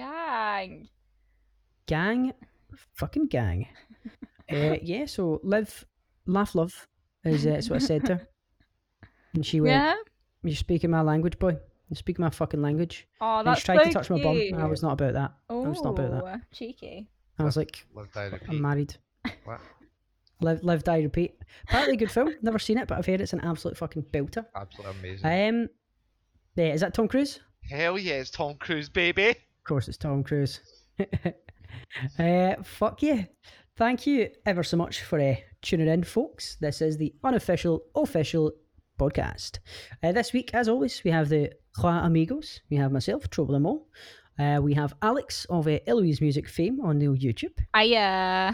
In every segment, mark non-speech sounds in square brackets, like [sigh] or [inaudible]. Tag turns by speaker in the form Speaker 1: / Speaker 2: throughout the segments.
Speaker 1: Gang.
Speaker 2: gang, fucking gang. [laughs] uh, yeah, so live, laugh, love is uh, is what I said to her. And she went,
Speaker 1: Yeah.
Speaker 2: You're speaking my language, boy. You're speaking my fucking language.
Speaker 1: Oh,
Speaker 2: and
Speaker 1: that's
Speaker 2: she tried
Speaker 1: so
Speaker 2: to touch my bum. I was not about that. I was not about that.
Speaker 1: Cheeky.
Speaker 2: I was like,
Speaker 3: Live, die.
Speaker 2: I'm married.
Speaker 3: What?
Speaker 2: Live, live, die, repeat. Apparently, a good film. Never seen it, but I've heard it's an absolute fucking belter.
Speaker 3: Absolutely amazing.
Speaker 2: Um, yeah, is that Tom Cruise?
Speaker 3: Hell yeah, it's Tom Cruise, baby.
Speaker 2: Of course, it's Tom Cruise. [laughs] uh, fuck yeah. Thank you ever so much for uh, tuning in, folks. This is the unofficial, official podcast. Uh, this week, as always, we have the Trois Amigos. We have myself, Troll them all. Uh, we have Alex of uh, Eloise Music fame on the YouTube.
Speaker 1: I uh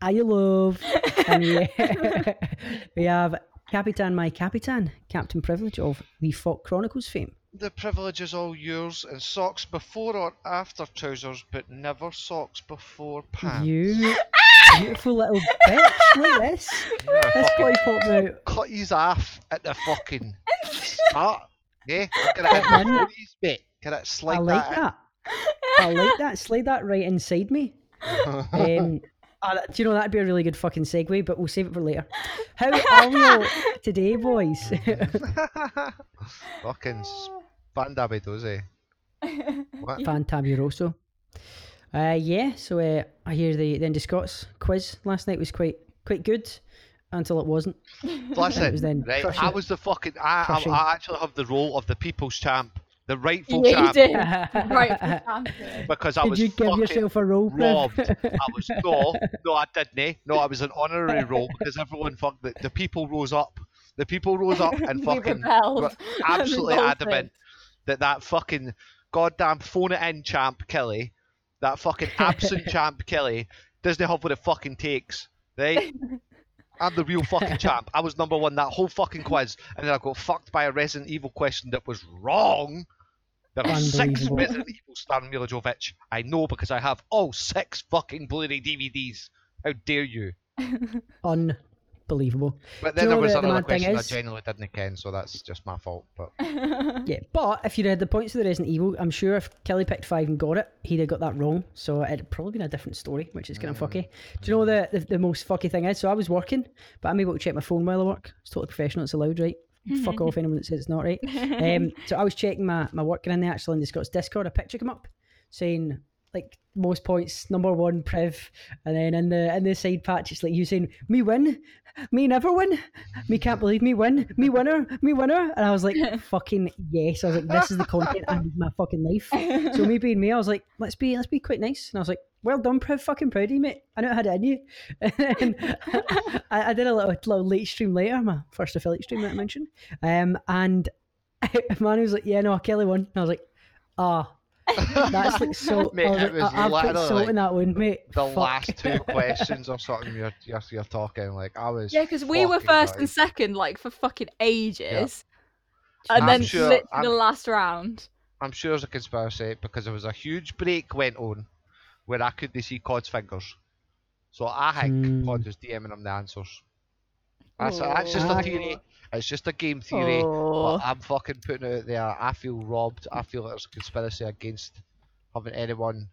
Speaker 2: I love. [laughs] and we, [laughs] we have Capitan My Capitan, Captain Privilege of the Folk Chronicles fame.
Speaker 3: The privilege is all yours, and socks before or after trousers, but never socks before pants.
Speaker 2: You [laughs] beautiful little bitch. Look at this.
Speaker 3: Yeah,
Speaker 2: This
Speaker 3: fucking
Speaker 2: boy popped out.
Speaker 3: cut his off at the fucking [laughs] start. Yeah, look at it.
Speaker 2: Man.
Speaker 3: before he's bit. Can it slide
Speaker 2: I like
Speaker 3: that?
Speaker 2: that. I like that. Slide that right inside me. [laughs] Um, that- do you know that'd be a really good fucking segue, but we'll save it for later. How are we all today, boys?
Speaker 3: fucking spandabidoze. [laughs] What?
Speaker 2: Fantabuloso. Uh, yeah, so uh, I hear the, the Indy Scots quiz last night was quite quite good until it wasn't. [laughs]
Speaker 3: Listen,
Speaker 2: was then
Speaker 3: right?
Speaker 2: crushing
Speaker 3: I was the fucking. I, I, I actually have the role of the people's champ, the rightful
Speaker 1: Yeah,
Speaker 3: champ,
Speaker 1: did. right. [laughs]
Speaker 3: because I
Speaker 2: Did
Speaker 3: was
Speaker 2: you give
Speaker 3: fucking
Speaker 2: yourself a role?
Speaker 3: Robbed. I was no, no, I didn't. No, I was an honorary role because everyone fucked. The, the people rose up. The people rose up and
Speaker 1: We
Speaker 3: fucking were absolutely
Speaker 1: Revolted.
Speaker 3: adamant that that fucking goddamn phone it in champ Kelly, that fucking absent [laughs] champ Kelly, doesn't have what it fucking takes, right? I'm the real fucking [laughs] champ. I was number one that whole fucking quiz, and then I got fucked by a Resident Evil question that was wrong. There are six
Speaker 2: Unbelievable.
Speaker 3: Resident Evil starring Milla Jovovich. I know because I have all six fucking Blu-ray DVDs. How dare you? [laughs]
Speaker 2: Unbelievable.
Speaker 3: But then
Speaker 2: you
Speaker 3: there was
Speaker 2: the- the
Speaker 3: another
Speaker 2: mad
Speaker 3: question I
Speaker 2: is-
Speaker 3: genuinely didn't ken, so that's just my fault. But [laughs]
Speaker 2: Yeah, but if you'd had the points of the Resident Evil, I'm sure if Kelly picked five and got it, he'd have got that wrong. So it'd probably been a different story, which is kind of fucky. Do you know the, the the most fucky thing is? So I was working, but I'm able to check my phone while I work. It's totally professional. It's allowed, right? [laughs] Fuck off anyone that says it's not right. [laughs] Um, so I was checking my my work, and in the actual in the Scots Discord, a picture come up saying like most points, number one, Priv, and then in the in the side patch, it's like you saying me win, me never win, me can't believe me win, me winner, me winner, and I was like [laughs] fucking yes, I was like this is the content I need my fucking life. So me being me, I was like let's be let's be quite nice, and I was like well done, Priv, fucking proud of you, mate. I know I had it in you. [laughs] And I, I did a little, little late stream later, my first affiliate stream that I mentioned, um, and [laughs] man was like yeah no Kelly won, and I was like ah. [laughs] That's like so. [laughs]
Speaker 3: Mate,
Speaker 2: I, was, I, I've put
Speaker 3: literally
Speaker 2: salt in that one, mate.
Speaker 3: the
Speaker 2: Fuck.
Speaker 3: last two [laughs] questions or something you're, you're you're talking like I was.
Speaker 1: yeah, because we were first
Speaker 3: gutted.
Speaker 1: and second like for fucking ages,
Speaker 3: I'm
Speaker 1: and then
Speaker 3: sure-
Speaker 1: literally
Speaker 3: I'm-
Speaker 1: the last round.
Speaker 3: I'm sure there's a conspiracy because there was a huge break went on where I couldn't see Cod's fingers. So I think
Speaker 2: Hmm.
Speaker 3: Cod was DMing him the answers. That's, that's just a theory. It's just a game theory.
Speaker 1: Oh.
Speaker 3: But I'm fucking putting it out there. I feel robbed. I feel like there's a conspiracy against having anyone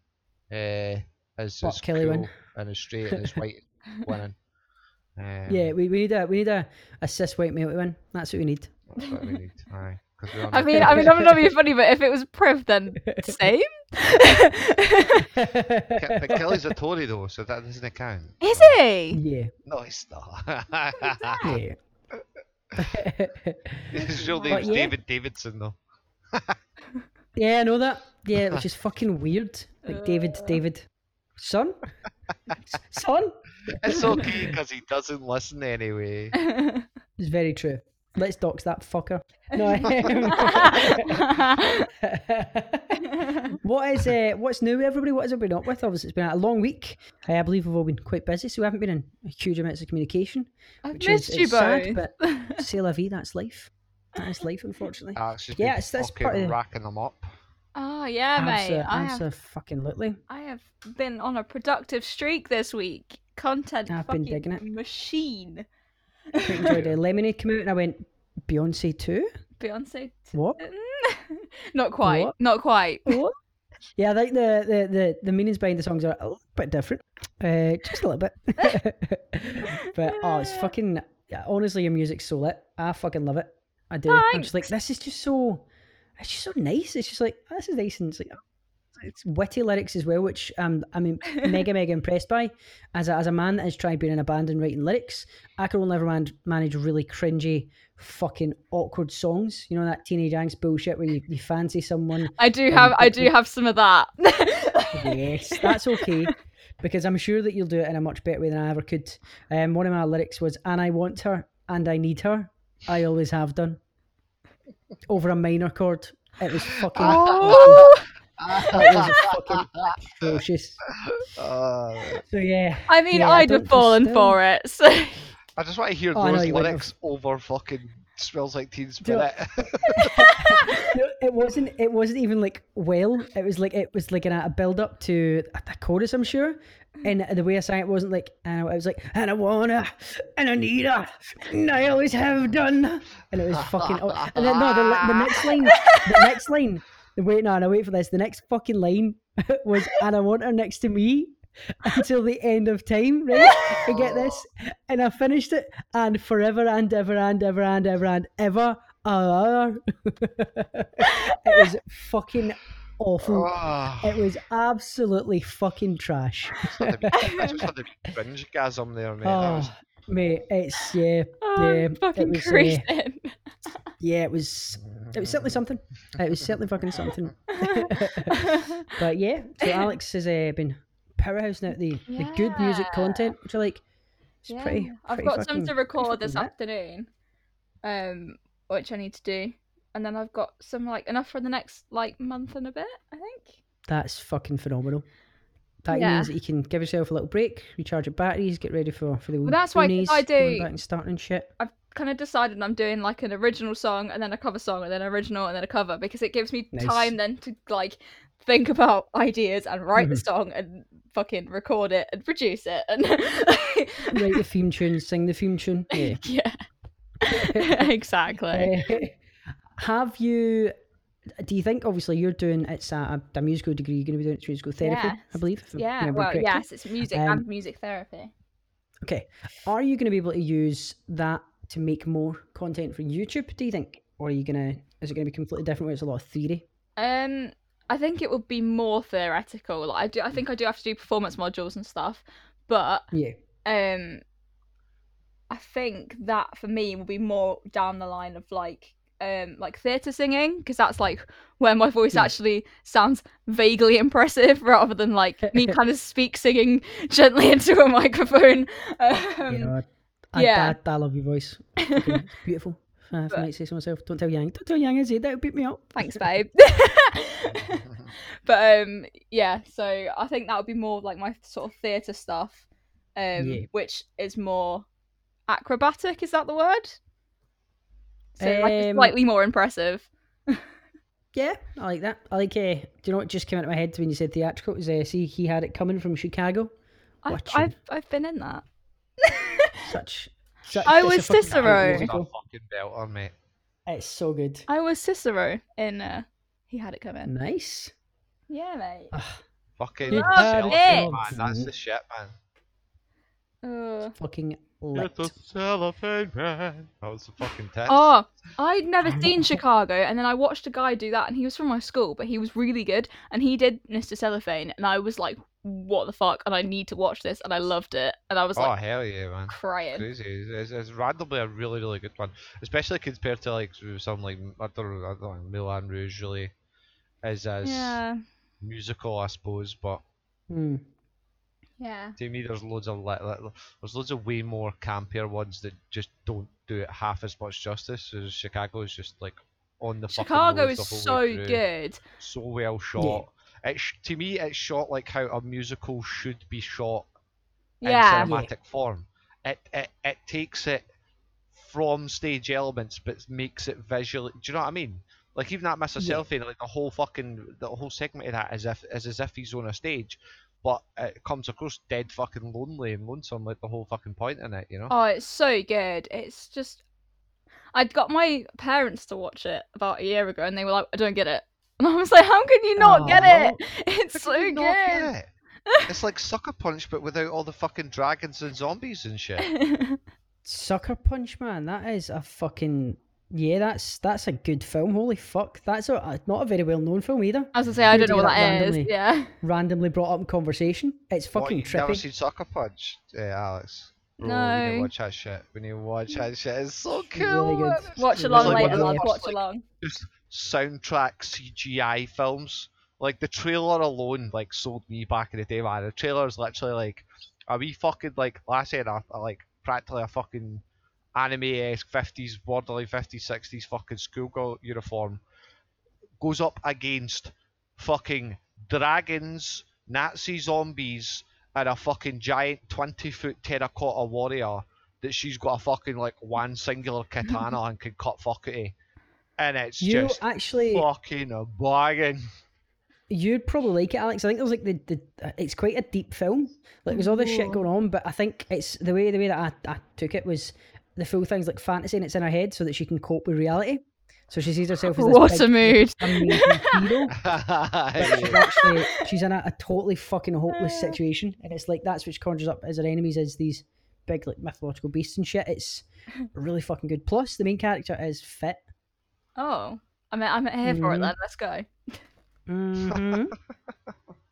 Speaker 3: uh, as,
Speaker 2: Fuck
Speaker 3: as
Speaker 2: Kelly
Speaker 3: cool
Speaker 2: win.
Speaker 3: and as straight and as white [laughs] winning. Um,
Speaker 2: Yeah, we, we need a we need a, a cis white male to win. That's what we need.
Speaker 3: That's what we need. Aye. 'cause
Speaker 1: I mean, I mean, I'm not being funny, but if it was Priv, then [laughs] same.
Speaker 3: Ke- but Kelly's a Tory though, so that doesn't count.
Speaker 1: Is he?
Speaker 2: yeah,
Speaker 3: No, it's not.
Speaker 2: yeah. [laughs]
Speaker 3: His real
Speaker 2: But
Speaker 3: name's
Speaker 2: yeah.
Speaker 3: David Davidson though. [laughs]
Speaker 2: yeah, I know that. Yeah, which is fucking weird. Like David,
Speaker 1: Uh.
Speaker 2: David, son, son.
Speaker 3: It's okay because he doesn't listen anyway. [laughs]
Speaker 2: It's very true. Let's dox that fucker. No. um, what is uh, what's new, everybody? What has it been up with? Obviously, it's been a long week. Uh, I believe we've all been quite busy, so we haven't been in huge amounts of communication.
Speaker 1: I've
Speaker 2: Which
Speaker 1: missed
Speaker 2: is,
Speaker 1: you
Speaker 2: it's sad,
Speaker 1: both.
Speaker 2: but [laughs] c'est la vie. That's life. That is life, unfortunately.
Speaker 3: Alex has
Speaker 2: Yeah,
Speaker 3: been
Speaker 2: it's- that's
Speaker 3: fucking
Speaker 2: part of
Speaker 3: racking them up.
Speaker 1: Oh yeah, mate.
Speaker 2: Abso-
Speaker 1: I have,
Speaker 2: Abso-fucking-lutely.
Speaker 1: I have been on a productive streak this week. Content
Speaker 2: I've been
Speaker 1: fucking
Speaker 2: digging it.
Speaker 1: machine.
Speaker 2: Quite enjoyed it. [laughs] Lemonade came out, and I went, Beyonce too.
Speaker 1: Beyonce.
Speaker 2: What? [laughs]
Speaker 1: not quite.
Speaker 2: What?
Speaker 1: Not quite.
Speaker 2: What? Yeah, I think the, the, the, the meanings behind the songs are a little bit different, uh, just a little bit. [laughs] but oh, it's [laughs] fucking yeah, honestly, your music's so lit. I fucking love it. I do. I'm just like this is just so. It's just so nice. It's just like oh, this is nice and it's like. It's witty lyrics as well, which um, I mean, mega mega impressed by. As a, as a man that has tried being in a band and writing lyrics, I can only ever man- manage really cringy, fucking awkward songs. You know that teenage angst bullshit where you, you fancy someone [laughs]
Speaker 1: I do have I do have some of that.
Speaker 2: yes, that's okay. Because I'm sure that you'll do it in a much better way than I ever could. Um, one of my lyrics was, and I want her, and I need her. I always have done. Over a minor chord. It was fucking,
Speaker 1: oh, [laughs]
Speaker 2: it was [laughs] fucking atrocious.
Speaker 3: Uh, [laughs]
Speaker 2: So yeah.
Speaker 1: I mean,
Speaker 2: Yeah, I
Speaker 1: I'd
Speaker 2: don't
Speaker 1: have fallen
Speaker 2: still-
Speaker 1: for it. So
Speaker 3: I just want to hear
Speaker 2: Oh, I know
Speaker 3: those
Speaker 2: you
Speaker 3: lyrics over fucking "Smells Like Teen
Speaker 2: Do you know-
Speaker 3: Spirit." [laughs]
Speaker 2: It wasn't it wasn't even like well. It was like it was like an, a build up to a, a chorus, I'm sure. And the way I sang it wasn't like and it was like and I wanna and I need her and I always have done. And it was fucking oh, and then no the, the next line the next line the wait no no wait for this the next fucking line [laughs] was and I want her next to me [laughs] until the end of time right I get this and I finished it and forever and ever and ever and ever and ever uh, [laughs] it was fucking awful.
Speaker 3: Ah,
Speaker 2: It was absolutely fucking trash.
Speaker 3: I just had the cringe gasm there, mate. That was-
Speaker 2: Oh, mate, it's yeah,
Speaker 1: oh,
Speaker 2: yeah.
Speaker 1: fucking
Speaker 2: it was, uh, yeah, it was. It was certainly something. It was certainly fucking something. [laughs] but yeah, so Alex has uh, been powerhousing out the, the good music content, which I like. It's
Speaker 1: Yeah,
Speaker 2: pretty.
Speaker 1: I've
Speaker 2: pretty
Speaker 1: got some to record this afternoon, um, which I need to do, and then I've got some like enough for the next like month and a bit. I think.
Speaker 2: That's fucking phenomenal. That
Speaker 1: Yeah.
Speaker 2: means that you can give yourself a little break, recharge your batteries, get ready for for the
Speaker 1: Well, that's why, I
Speaker 2: going
Speaker 1: do-
Speaker 2: back and starting shit.
Speaker 1: I've kind of decided I'm doing like an original song and then a cover song and then original and then a cover because it gives me
Speaker 2: Nice.
Speaker 1: time then to like think about ideas and write the
Speaker 2: Mhm.
Speaker 1: song and fucking record it and produce it and
Speaker 2: Write the [laughs] theme tune, sing the theme tune. [laughs] Yeah.
Speaker 1: yeah [laughs] exactly
Speaker 2: Uh, have you? Do you think? Obviously, you're doing it's a, a musical degree. You're going to be doing it's musical therapy, I believe.
Speaker 1: yeah well
Speaker 2: correctly.
Speaker 1: yes it's music
Speaker 2: Um,
Speaker 1: and music therapy
Speaker 2: Okay. Are you going to be able to use that to make more content for YouTube? Do you think, or are you going to? Is it going to be completely different? Where it's a lot of theory.
Speaker 1: Um, I think it would be more theoretical. Like I do, I think I do have to do performance modules and stuff, but
Speaker 2: Yeah.
Speaker 1: um, I think that for me will be more down the line of like um like theatre singing because that's like where my voice
Speaker 2: Yeah.
Speaker 1: actually sounds vaguely impressive [laughs] rather than like me [laughs] kind of speak singing gently [laughs] into a microphone. Um,
Speaker 2: I,
Speaker 1: yeah.
Speaker 2: I, I, love your voice. [laughs] Beautiful. Uh, if I might say so myself. Don't tell Yang. Don't tell Yang, is it? That'll beat me up.
Speaker 1: Thanks, babe. [laughs] [laughs] but um, yeah. So I think that would be more like my sort of theatre stuff, um,
Speaker 2: Yeah.
Speaker 1: which is more acrobatic. Is that the word? So like
Speaker 2: Um,
Speaker 1: slightly more impressive.
Speaker 2: Yeah, I like that. I like. Uh, do you know what just came into my head when you said theatrical? It was uh, see he had it coming from Chicago.
Speaker 1: I've, I've I've been in that.
Speaker 2: Such. such
Speaker 1: I was Cicero.
Speaker 3: It's
Speaker 2: musical.
Speaker 3: a fucking mate.
Speaker 2: It's so good.
Speaker 1: I was Cicero in. Uh, he had it coming.
Speaker 2: Nice.
Speaker 1: Yeah, mate.
Speaker 3: Fucking
Speaker 2: Good
Speaker 3: cellophane,
Speaker 1: shit.
Speaker 3: man. That's the shit, man.
Speaker 1: Uh,
Speaker 2: Fucking lit.
Speaker 3: Get the cellophane man. That was the fucking text.
Speaker 1: Oh, I'd [laughs] never seen Chicago, and then I watched a guy do that, and he was from my school, but he was really good, and he did Mr. Cellophane, and I was like, "What the fuck?" And I need to watch this, and I loved it, and I was
Speaker 3: Oh,
Speaker 1: like oh
Speaker 3: hell yeah, man.
Speaker 1: crying.
Speaker 3: Crazy. It's, it's, it's randomly a really, really good one, especially compared to like some like I don't know, I don't know Moulin Rouge really is as
Speaker 1: Yeah,
Speaker 3: musical, I suppose. But
Speaker 2: Hmm.
Speaker 1: yeah,
Speaker 3: to me, there's loads of li- li- there's loads of way more campier ones that just don't do it half as much justice. Whereas Chicago is just like on the fucking
Speaker 1: Chicago is
Speaker 3: the whole
Speaker 1: so
Speaker 3: way
Speaker 1: good.
Speaker 3: so well shot. It sh- to me, it's shot like how a musical should be shot
Speaker 1: Yeah,
Speaker 3: in cinematic form. It, it it takes it from stage elements, but makes it visually. Do you know what I mean? Like even that Mr.
Speaker 2: Yeah.
Speaker 3: Selfie, like the whole fucking the whole segment of that is if is as if he's on a stage, but it comes across dead fucking lonely and lonesome. Like the whole fucking point in it, you know?
Speaker 1: Oh, it's so good. It's just. I'd got my parents to watch it about a year ago, and they were like, "I don't get it." [laughs] And I was like, how can you not get it? [laughs] It's so
Speaker 3: can you not get
Speaker 1: good.
Speaker 3: it? [laughs] It's like Sucker Punch, but without all the fucking dragons and zombies and shit.
Speaker 2: Sucker Punch, man. That is a fucking yeah. That's that's a good film. Holy fuck. That's a, a- not a very well known film either.
Speaker 1: As I say, I don't know what that
Speaker 2: that
Speaker 1: is.
Speaker 2: randomly.
Speaker 1: Yeah.
Speaker 2: Randomly brought up in conversation. It's
Speaker 3: What,
Speaker 2: fucking
Speaker 3: you've never
Speaker 2: trippy.
Speaker 3: seen Sucker Punch, yeah, Alex? Bro, oh, we need to watch that shit. We need to watch that shit. It's so cool.
Speaker 2: really good.
Speaker 1: Watch along
Speaker 3: like
Speaker 1: later,
Speaker 3: of the
Speaker 1: lads. Watch
Speaker 3: like,
Speaker 1: along.
Speaker 3: Just soundtrack CGI films. Like the trailer alone, like sold me back in the day, man. The trailer is literally like a wee fucking like last year, like practically a fucking anime-esque fifties, borderline fifties, sixties fucking schoolgirl uniform goes up against fucking dragons, Nazi zombies, and a fucking giant twenty foot terracotta warrior that she's got a fucking like one singular [laughs] katana and can cut fuckity. And it's
Speaker 2: You
Speaker 3: just
Speaker 2: actually,
Speaker 3: fucking bagging.
Speaker 2: you'd probably like it, Alex. I think it was like the, the uh, it's quite a deep film. Like there's all this shit going on, but I think it's the way the way that I, I took it was the full thing's like fantasy and it's in her head so that she can cope with reality. So she sees herself as this
Speaker 1: What
Speaker 2: big,
Speaker 1: a mood.
Speaker 2: amazing hero. [laughs] She's actually she's in a, a totally fucking hopeless situation, and it's like that's which conjures up as her enemies is these big like mythological beasts and shit. It's [laughs] really fucking good. Plus, the main character is fit.
Speaker 1: Oh. I'm I'm here for it then. Let's go.
Speaker 2: Mm-hmm.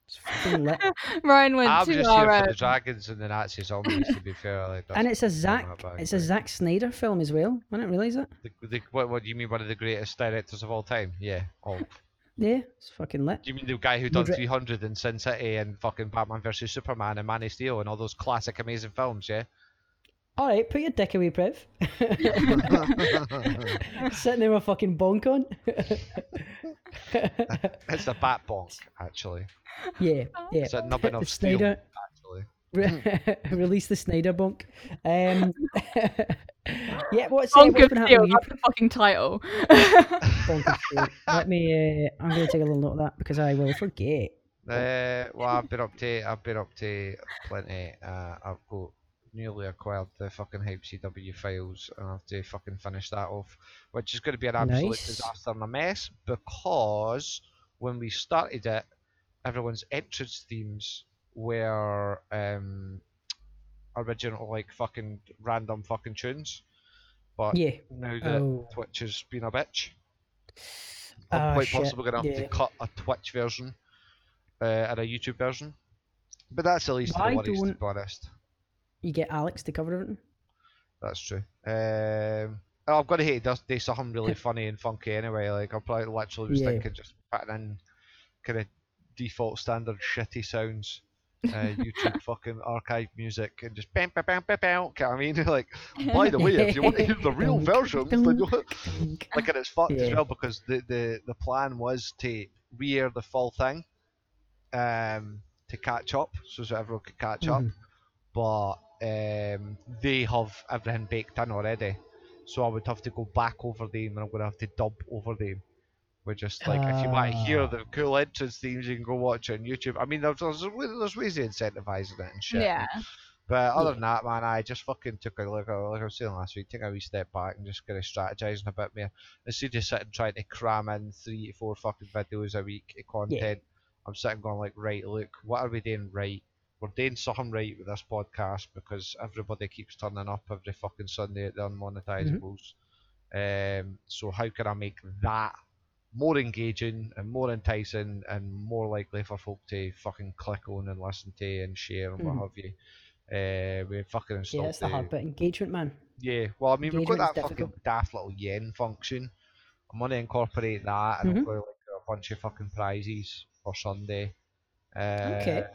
Speaker 2: it's fucking. [laughs]
Speaker 1: Ryan went
Speaker 3: I'm
Speaker 1: to
Speaker 3: just
Speaker 1: our.
Speaker 3: here for the dragons and the Nazi zombies. To be fair, like,
Speaker 2: And
Speaker 3: that's
Speaker 2: it's a
Speaker 3: not
Speaker 2: Zack.
Speaker 3: bad,
Speaker 2: It's a
Speaker 3: but-
Speaker 2: Zack Snyder film as well. I didn't realize that.
Speaker 3: The, the, what, what do you mean? One of the greatest directors of all time? Yeah. Oh,
Speaker 2: Yeah, it's fucking lit.
Speaker 3: do you mean the guy who done
Speaker 2: Would
Speaker 3: 300 and Sin City and fucking Batman vs Superman and Man of Steel and all those classic amazing films? Yeah.
Speaker 2: All right, put your dick away, Priv. [laughs] Sitting there with a fucking bonk on.
Speaker 3: It's the Bat Bonk, actually.
Speaker 2: yeah, yeah.
Speaker 3: It's a nubbin
Speaker 2: The
Speaker 3: of steel,
Speaker 2: Snyder
Speaker 3: actually.
Speaker 2: re- [laughs] release the Snyder bonk. Um, [laughs] yeah, what's uh,
Speaker 1: Bonk
Speaker 2: what's
Speaker 1: of
Speaker 2: been happening?
Speaker 1: Steel,
Speaker 2: with you?
Speaker 1: that's the fucking title.
Speaker 2: Bonk of Steel. Let me. Uh, I'm going to take a little note of that because I will forget.
Speaker 3: Uh, well, I've been up to I've been up to plenty. Uh, I've got nearly acquired the fucking Hype CW files, and I have to fucking finish that off, which is going to be an absolute
Speaker 2: Nice.
Speaker 3: disaster and a mess because when we started it, everyone's entrance themes were um original like fucking random fucking tunes, but
Speaker 2: Yeah.
Speaker 3: now that
Speaker 2: Oh.
Speaker 3: Twitch has been a bitch, I'm
Speaker 2: Ah,
Speaker 3: quite
Speaker 2: shit,
Speaker 3: possibly going to have
Speaker 2: yeah.
Speaker 3: to cut a Twitch version uh, and a YouTube version. But that's at least the worries, to be honest.
Speaker 2: You get Alex to cover everything.
Speaker 3: That's true. Um, oh, I've got to hate does do something really [laughs] funny and funky anyway. Like I probably literally was
Speaker 2: Yeah.
Speaker 3: thinking just putting in kind of default standard shitty sounds, uh, [laughs] YouTube fucking archive music and just bam bam bam bam bam. you know what I mean, [laughs] like by the way, if you want to hear the real version, then you
Speaker 2: Bonk.
Speaker 3: like and it's fucked as well because the, the the plan was to re-air the full thing um to catch up so that everyone could catch up
Speaker 2: Mhm.
Speaker 3: but um they have everything baked in already so I would have to go back over them and I'm going to have to dub over them we're just like if you want to hear
Speaker 2: Ah.
Speaker 3: the cool entrance themes you can go watch it on YouTube I mean there's, there's, there's ways of incentivizing it and shit
Speaker 1: yeah.
Speaker 3: but other
Speaker 2: Yeah.
Speaker 3: than that, man, I just fucking took a look, like I was saying last week, take a wee step back and just kind of strategizing a bit more. Instead of sitting trying to cram in three to four fucking videos a week of content, I'm sitting going like, right, look, what are we doing right? We're doing something right with this podcast because everybody keeps turning up every fucking Sunday at the unmonetizables. Um, so how can I make that more engaging and more enticing and more likely for folk to fucking click on and listen to and share and
Speaker 2: Mhm.
Speaker 3: what have you? Uh, we fucking
Speaker 2: Yeah,
Speaker 3: installed
Speaker 2: that's the hard bit. Engagement, man.
Speaker 3: yeah, well, I mean, we've got that fucking daft little yen function. I'm going to incorporate that and
Speaker 2: Mhm.
Speaker 3: I'm going to like do a bunch of fucking prizes for Sunday. Uh,
Speaker 2: Okay.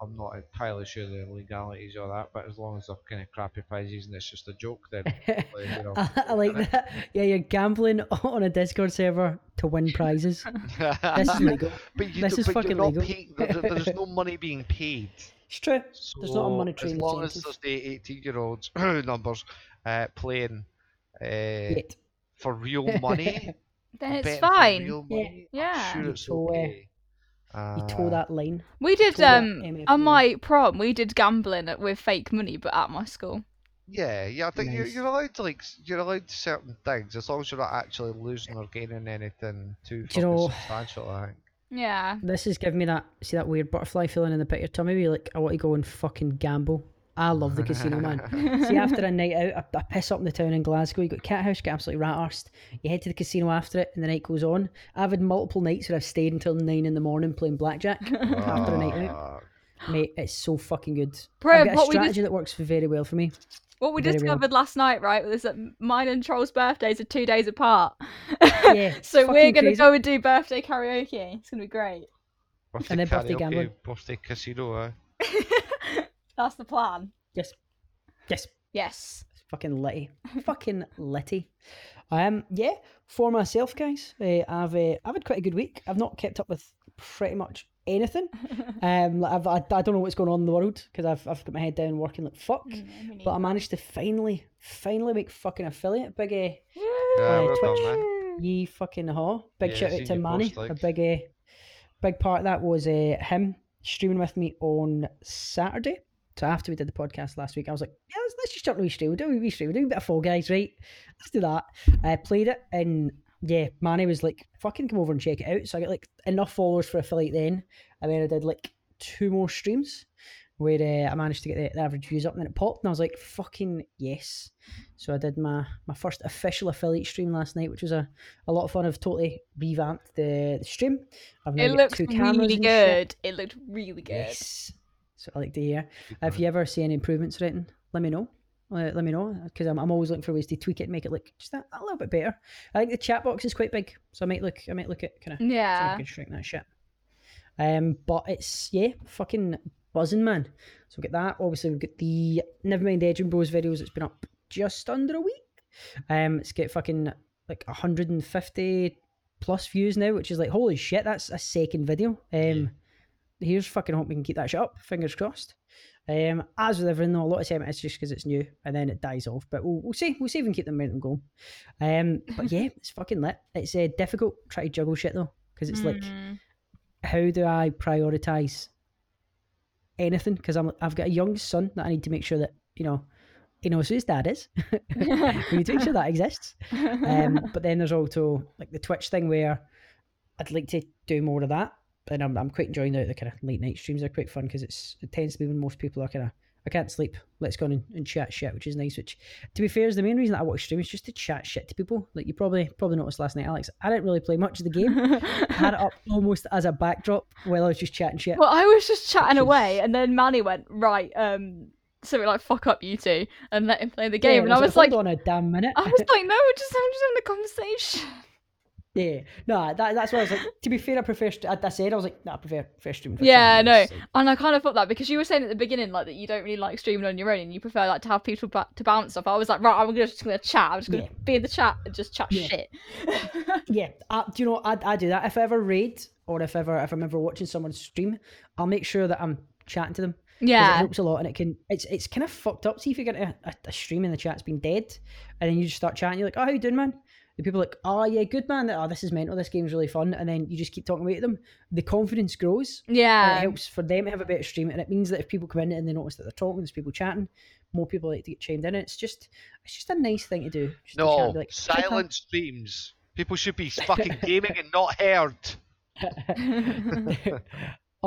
Speaker 3: I'm not entirely sure the legalities of that, but as long as they're kind of crappy prizes and it's just a joke, then [laughs] you know,
Speaker 2: I, I like
Speaker 3: get it.
Speaker 2: that. Yeah, you're gambling [laughs] on a Discord server to win prizes. [laughs] This is legal.
Speaker 3: but you
Speaker 2: this
Speaker 3: do-
Speaker 2: is
Speaker 3: but you're
Speaker 2: fucking
Speaker 3: not
Speaker 2: legal.
Speaker 3: paying- there- there's no money being paid.
Speaker 2: It's true.
Speaker 3: So
Speaker 2: There's not a monetary
Speaker 3: as long as
Speaker 2: incentive.
Speaker 3: there's the 18 year olds [clears throat] numbers uh, playing uh, for real money,
Speaker 1: Then it's fine.
Speaker 3: real
Speaker 2: Yeah.
Speaker 3: money, I'm
Speaker 1: Yeah.
Speaker 3: sure
Speaker 2: You
Speaker 3: it's
Speaker 2: toe, uh,
Speaker 3: okay.
Speaker 2: You toe that line.
Speaker 1: We did um
Speaker 2: MF
Speaker 1: on
Speaker 2: man.
Speaker 1: my prom. We did gambling at- with fake money, but at my school.
Speaker 3: Yeah, yeah. I think you're, you're allowed to like you're allowed certain things as long as you're not actually losing or gaining anything too
Speaker 2: you know-
Speaker 3: substantial. I think.
Speaker 1: Yeah.
Speaker 2: This is giving me that see that weird butterfly feeling in the pit of your tummy. Where you're like, I want to go and fucking gamble. I love the casino, man. [laughs] See, after a night out, I, I piss up in the town in Glasgow. You got Cathouse, get absolutely rat arsed. You head to the casino after it, and the night goes on. I've had multiple nights where I've stayed until nine in the morning playing blackjack [laughs] after a night out. Mate, it's so fucking good.
Speaker 1: Bro,
Speaker 2: I've got a
Speaker 1: what we
Speaker 2: strategy
Speaker 1: just
Speaker 2: that works very well for me.
Speaker 1: what we
Speaker 2: Very well.
Speaker 1: discovered last night, right, was that mine and Troll's birthdays are two days apart.
Speaker 2: Yeah, [laughs]
Speaker 1: so we're gonna
Speaker 2: crazy.
Speaker 1: go and do birthday karaoke. It's gonna be great.
Speaker 3: birthday
Speaker 2: And then birthday gambling.
Speaker 3: birthday casino. Eh?
Speaker 1: That's the plan.
Speaker 2: Yes, yes,
Speaker 1: Yes.
Speaker 2: fucking litty, [laughs] fucking litty. Um, yeah. For myself, guys, uh, I've uh, I've had quite a good week. I've not kept up with pretty much anything. [laughs] Um, like I've, I, I don't know what's going on in the world because I've I've got my head down working like fuck. But I managed to finally, finally make fucking affiliate. Big uh,
Speaker 3: Yeah,
Speaker 2: Uh, Twitch.
Speaker 3: done, man.
Speaker 2: ye fucking haw. Big
Speaker 3: Yeah,
Speaker 2: shout out to Manny.
Speaker 3: post,
Speaker 2: A big uh, big part of that was uh, him streaming with me on Saturday. So after we did the podcast last week, I was like, yeah, let's, let's just jump to stream. We'll do a wee stream. We'll do a bit of Fall Guys, right? Let's do that. I played it and yeah, Manny was like, fucking come over and check it out. So I got like enough followers for affiliate then. And then I did like two more streams where uh, I managed to get the, the average views up and then it popped and I was like, fucking yes. So I did my, my first official affiliate stream last night, which was a, a lot of fun. I've totally revamped the, the stream. I've now
Speaker 1: It
Speaker 2: got
Speaker 1: looks
Speaker 2: two cameras
Speaker 1: really
Speaker 2: and shit.
Speaker 1: good. It looked really good.
Speaker 2: Yes. So I like to hear.
Speaker 3: Good
Speaker 2: If you ever see any improvements written, let me know. Uh, let me know because I'm, I'm always looking for ways to tweak it and make it look just a, a little bit better. I think the chat box is quite big, so I might look I might look at kind of see if I
Speaker 1: Yeah.
Speaker 2: can shrink that shit. Um, but it's yeah, fucking buzzing, man. So we get that. Obviously, we've got the Nevermind Edging Bros videos. It's been up just under a week. Um, it's get fucking like 150 plus views now, which is like holy shit. That's a second video. Um, here's fucking hope we can keep that shit up. Fingers crossed. Um, as with everything, though, a lot of time it's just because it's new and then it dies off. But we'll, we'll see. We'll see if we can keep the momentum going. Um, but yeah, it's fucking lit. It's uh, difficult trying to juggle shit though, because it's like
Speaker 1: Mm.
Speaker 2: how do I prioritize anything? Because I'm I've got a young son that I need to make sure that you know he knows who his dad is. [laughs] [laughs] we need to make sure that exists. [laughs] Um, but then there's also like the Twitch thing where I'd like to do more of that, and I'm I'm quite enjoying the, the kind of late night streams. They're quite fun because it's it tends to be when most people are kind of I can't sleep. Let's go on and, and chat shit, which is nice. Which, to be fair, is the main reason that I watch streams just to chat shit to people. Like you probably probably noticed last night, Alex. I didn't really play much of the game. I had it up [laughs] almost as a backdrop while I was just chatting shit.
Speaker 1: Well, I was just chatting away,
Speaker 2: is-
Speaker 1: and then Manny went right. Um, something like "fuck up, you two, and let him play the
Speaker 2: Yeah,
Speaker 1: game. and I was like,
Speaker 2: hold on a damn minute.
Speaker 1: I was [laughs] like, no, we're just I'm just having a conversation.
Speaker 2: Yeah, no, that, that's why I was like. To be fair, I prefer. st- I, I said I was like, no, I prefer prefer streaming.
Speaker 1: Yeah, no,
Speaker 2: like-
Speaker 1: and I kind of thought that because you were saying at the beginning like that you don't really like streaming on your own and you prefer like to have people ba- to bounce off. I was like, right, I'm gonna just gonna chat. I'm just gonna
Speaker 2: Yeah.
Speaker 1: be in the chat and just chat
Speaker 2: Yeah.
Speaker 1: shit. [laughs] [laughs]
Speaker 2: Yeah, I, do you know I, I do that if I ever raid or if ever if I'm ever watching someone stream, I'll make sure that I'm chatting to them. 'cause It
Speaker 1: yeah,
Speaker 2: helps a lot, and it can. It's it's kind of fucked up. See if you get a, a, a stream and the chat's been dead, and then you just start chatting. You're like, "Oh, how you doing, man?" The people are like, "Oh yeah, good man. Oh, this is mental. This game's really fun." And then you just keep talking away to them. The confidence grows. and it helps for them to have a better stream, and it means that if people come in and they notice that they're talking, there's people chatting, more people like to get chimed in. It's just, it's just a nice thing to do. Just to chat and
Speaker 3: No,
Speaker 2: be like, "Hi, pal."
Speaker 3: silent streams. People should be [laughs] fucking gaming and not heard. [laughs] [laughs]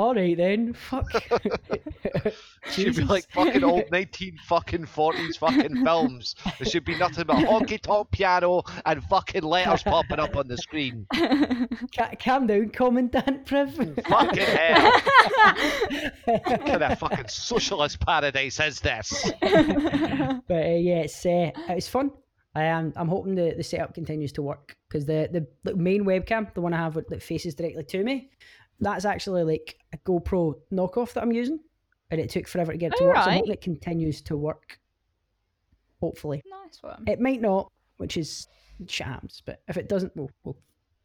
Speaker 2: All right then, fuck. [laughs] [laughs]
Speaker 3: Should be like fucking old [laughs] nineteen fucking forties fucking films. There should be nothing but honky tonk piano and fucking letters popping up on the screen.
Speaker 2: Ca- calm down, commandant Priv.
Speaker 3: Fucking hell. What kind of fucking socialist paradise is this?
Speaker 2: but uh, yeah, it's uh, it's fun. I am. I'm hoping the, the setup continues to work because the, the the main webcam, the one I have that faces directly to me, that's actually like a GoPro knockoff that I'm using, and it took forever to get it to work. So I'm
Speaker 1: Alright.
Speaker 2: hoping it continues to work. Hopefully,
Speaker 1: nice one.
Speaker 2: it might not, which is shams. But if it doesn't, we'll we'll,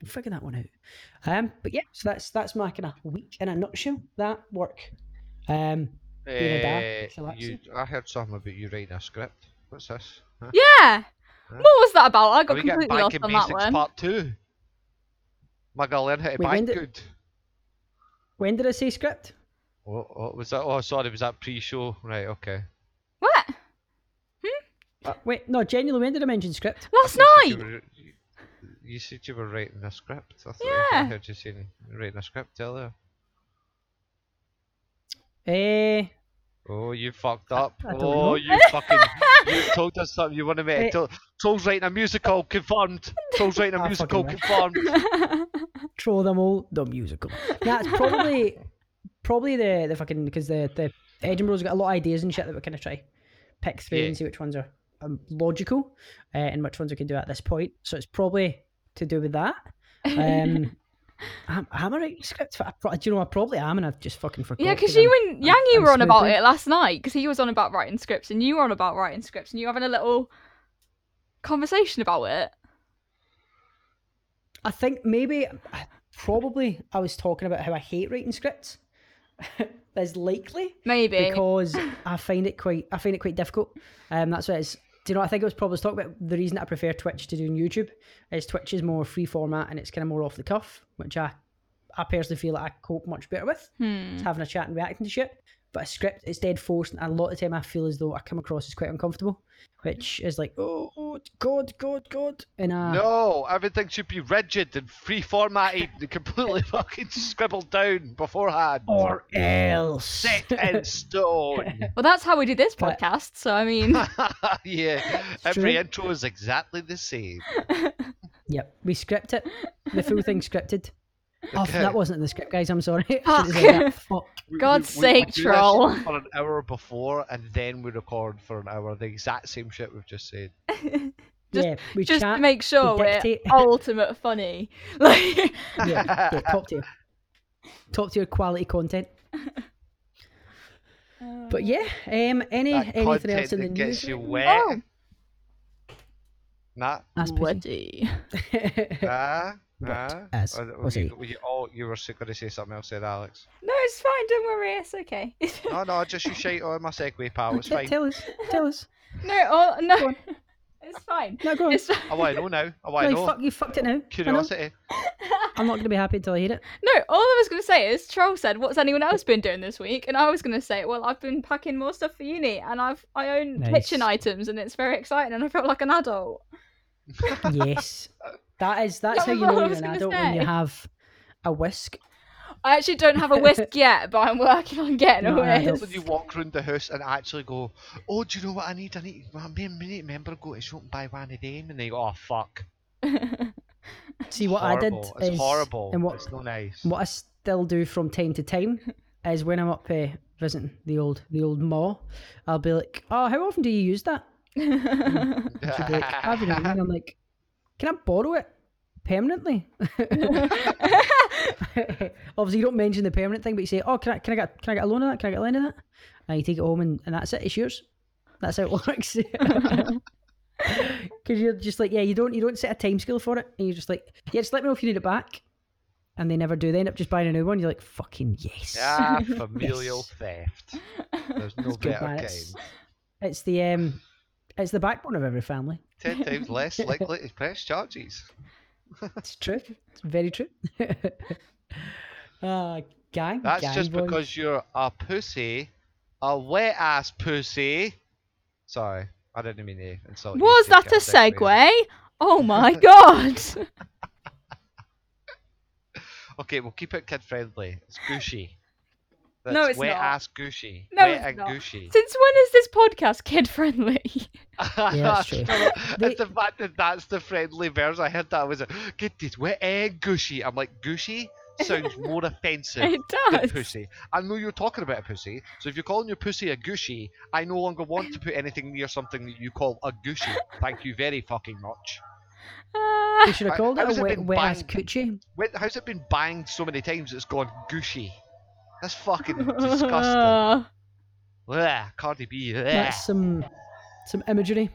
Speaker 2: we'll figure that one out. Um, but yeah, so that's that's my kind of week in a nutshell. That work. Um, Being a dad,
Speaker 3: Eh,
Speaker 2: chillaxing.
Speaker 3: you, I heard something about you writing a script. What's this? Huh?
Speaker 1: Yeah, what was that about? I
Speaker 3: Are
Speaker 1: got
Speaker 3: we getting
Speaker 1: completely lost
Speaker 3: banking
Speaker 1: on that
Speaker 3: basics
Speaker 1: one.
Speaker 3: part two? Am I gonna learn how to
Speaker 2: Wait, when
Speaker 3: bank
Speaker 2: did-
Speaker 3: good?
Speaker 2: When did I say script?
Speaker 3: What, what was that? Oh, sorry, was that pre-show? Right, okay.
Speaker 1: What? Hmm?
Speaker 2: Wait, no, genuinely, when did I mention script?
Speaker 1: Last night.
Speaker 3: You, were, you said you were writing a script. I thought
Speaker 1: Yeah.
Speaker 3: I heard you saying writing a script earlier.
Speaker 2: Eh,
Speaker 3: Oh, you fucked up.
Speaker 2: I don't
Speaker 3: oh,
Speaker 2: know.
Speaker 3: you fucking. [laughs] You told us something you wanted me to
Speaker 2: Eh.
Speaker 3: tell. Troll's writing a musical, confirmed. Troll's writing a [laughs] musical, confirmed. [laughs]
Speaker 2: Troll them all, the musical. That's probably, [laughs] probably the the fucking because the the Edinburgh's got a lot of ideas and shit that we kind of try pick through
Speaker 3: Yeah.
Speaker 2: and see which ones are um, logical uh, and which ones we can do at this point. So it's probably to do with that. Um, [laughs] am, am I writing scripts? For, I do you know I probably am, and I've just fucking forgot.
Speaker 1: Yeah, because
Speaker 2: 'cause
Speaker 1: you
Speaker 2: I'm-
Speaker 1: and Yangi
Speaker 2: I'm
Speaker 1: were on about it last night because he was on about writing scripts and you were on about writing scripts and you were having a little conversation about it.
Speaker 2: I think maybe, probably, I was talking about how I hate writing scripts. [laughs] That's likely
Speaker 1: Maybe.
Speaker 2: because I find it quite, I find it quite difficult. Um, that's what it's. Do you know? I think it was probably talk about the reason I prefer Twitch to doing YouTube is Twitch is more free format and it's kind of more off the cuff, which I, I personally feel like I cope much better with.
Speaker 1: Hmm.
Speaker 2: Having a chat and reacting to shit. But a script, it's dead forced, and a lot of the time I feel as though I come across as quite uncomfortable, which is like, oh, oh God, God, God, and uh,
Speaker 3: No, everything should be rigid and free formatted and [laughs] completely fucking scribbled down beforehand.
Speaker 2: or else.
Speaker 3: set in [laughs] stone. [laughs]
Speaker 1: Well, that's how we do this podcast. So I mean,
Speaker 3: yeah, every
Speaker 2: true.
Speaker 3: intro is exactly the same.
Speaker 2: Yep, we script it. The full thing scripted. Oh, that wasn't in the script, guys. I'm sorry. [laughs] I
Speaker 1: Fuck.
Speaker 2: should've said that. Fuck.
Speaker 1: God's
Speaker 3: we- we- we
Speaker 1: sake,
Speaker 3: do this
Speaker 1: troll.
Speaker 3: For an hour before, and then we record for an hour. The exact same shit we've just said. [laughs]
Speaker 1: Just-
Speaker 2: yeah, we
Speaker 1: just
Speaker 2: chat.
Speaker 1: to make sure we're
Speaker 2: dictate. [laughs]
Speaker 1: ultimate funny. Like,
Speaker 2: yeah, yeah, top tier. Top tier quality content. But yeah, um, any
Speaker 3: That
Speaker 2: anything else in the
Speaker 3: that gets
Speaker 2: news?
Speaker 3: you wet.
Speaker 1: Oh.
Speaker 3: Nah.
Speaker 2: That's pussy.
Speaker 1: Woody.
Speaker 3: Ah.
Speaker 2: What
Speaker 3: ah.
Speaker 2: as
Speaker 3: Oh,
Speaker 2: pussy?
Speaker 3: you, you, oh, you were going to say something else, there, Alex.
Speaker 1: No, it's fine. Don't worry. It's okay. [laughs]
Speaker 3: No, no, I just you shite on my segue, pal. It's
Speaker 2: T-
Speaker 3: fine.
Speaker 2: Tell us, tell us. [laughs]
Speaker 1: no, oh,
Speaker 2: Go
Speaker 1: no.
Speaker 2: on. [laughs]
Speaker 1: It's fine.
Speaker 2: No, go on.
Speaker 1: It's
Speaker 3: I want to know now. I want
Speaker 2: No,
Speaker 3: to
Speaker 2: you,
Speaker 3: know.
Speaker 2: fuck, you fucked it now.
Speaker 3: Curiosity.
Speaker 2: I'm not going to be happy until I hear it.
Speaker 1: No, all I was going to say is Troll said, "What's anyone else been doing this week?" And I was going to say, "Well, I've been packing more stuff for uni, and I've I own kitchen items, and it's very exciting, and I feel like an adult."
Speaker 2: yes, that is that's
Speaker 1: That
Speaker 2: how you know
Speaker 1: I
Speaker 2: you're
Speaker 1: was
Speaker 2: an
Speaker 1: gonna
Speaker 2: adult when you have a whisk.
Speaker 1: I actually don't have a whisk [laughs] yet, but I'm working on getting a
Speaker 2: Not an
Speaker 3: That's
Speaker 1: whisk.
Speaker 3: when you walk around the house and actually go, oh, do you know what I need? I need, well, me and me need remember go to shop and buy one of them. And they go, oh, fuck. [laughs]
Speaker 2: See what I did
Speaker 3: horrible. It's
Speaker 2: is,
Speaker 3: horrible.
Speaker 2: and what
Speaker 3: It's no nice.
Speaker 2: what I still do from time to time [laughs] is when I'm up uh, visiting the old the old mall, I'll be like, "Oh, how often do you use that?" She'll be like, "Every now and then." I'm like, "Can I borrow it permanently?" [laughs] Obviously, you don't mention the permanent thing, but you say, "Oh, can I can I get can I get a loan of that? Can I get a loan of that?" And you take it home, and, and that's it. It's yours. That's how it [laughs] works. [laughs] Because you're just like, yeah, you don't you don't set a time scale for it, and you're just like, yeah, just let me know if you need it back. And they never do. They end up just buying a new one. You're like, fucking yes.
Speaker 3: Ah, familial
Speaker 2: Yes.
Speaker 3: theft. There's no
Speaker 2: It's
Speaker 3: better kind.
Speaker 2: It's, it's the um, it's the backbone of every family. [laughs]
Speaker 3: Ten times less [laughs] likely to press charges. [laughs]
Speaker 2: It's true. It's very true. Ah, gang.
Speaker 3: That's
Speaker 2: gang
Speaker 3: just
Speaker 2: boys.
Speaker 3: because you're a pussy, a wet ass pussy. Sorry, I didn't mean to insult you.
Speaker 1: Was
Speaker 3: Take
Speaker 1: that a
Speaker 3: segue.
Speaker 1: segue? Oh my god!
Speaker 3: Okay, we'll keep it kid friendly. It's gushy.
Speaker 1: No,
Speaker 3: That's
Speaker 1: it's
Speaker 3: wet
Speaker 1: not.
Speaker 3: ass gushy.
Speaker 1: No,
Speaker 3: wet
Speaker 1: it's not.
Speaker 3: gushy.
Speaker 1: Since when is this podcast kid friendly? [laughs]
Speaker 2: that's true. They-
Speaker 3: It's the fact that that's the friendly version. I heard that I was like, get this wet and gushy. I'm like, gushy sounds [laughs] more offensive
Speaker 1: it
Speaker 3: than
Speaker 1: does.
Speaker 3: pussy. I know you're talking about a pussy, so if you're calling your pussy a gushy, I no longer want to put anything near something that you call a gushy. Thank you very fucking much. [laughs]
Speaker 1: Ah.
Speaker 2: They should have
Speaker 3: I-
Speaker 2: called
Speaker 3: how
Speaker 2: it
Speaker 3: has
Speaker 2: a
Speaker 3: it
Speaker 2: wet,
Speaker 3: been
Speaker 2: ass
Speaker 3: banged?
Speaker 2: coochie.
Speaker 3: Wait, how's it been banged so many times it's gone gushy? That's fucking disgusting.
Speaker 1: Ah. [laughs]
Speaker 3: Blech, Cardi B. blech.
Speaker 2: That's some some imagery.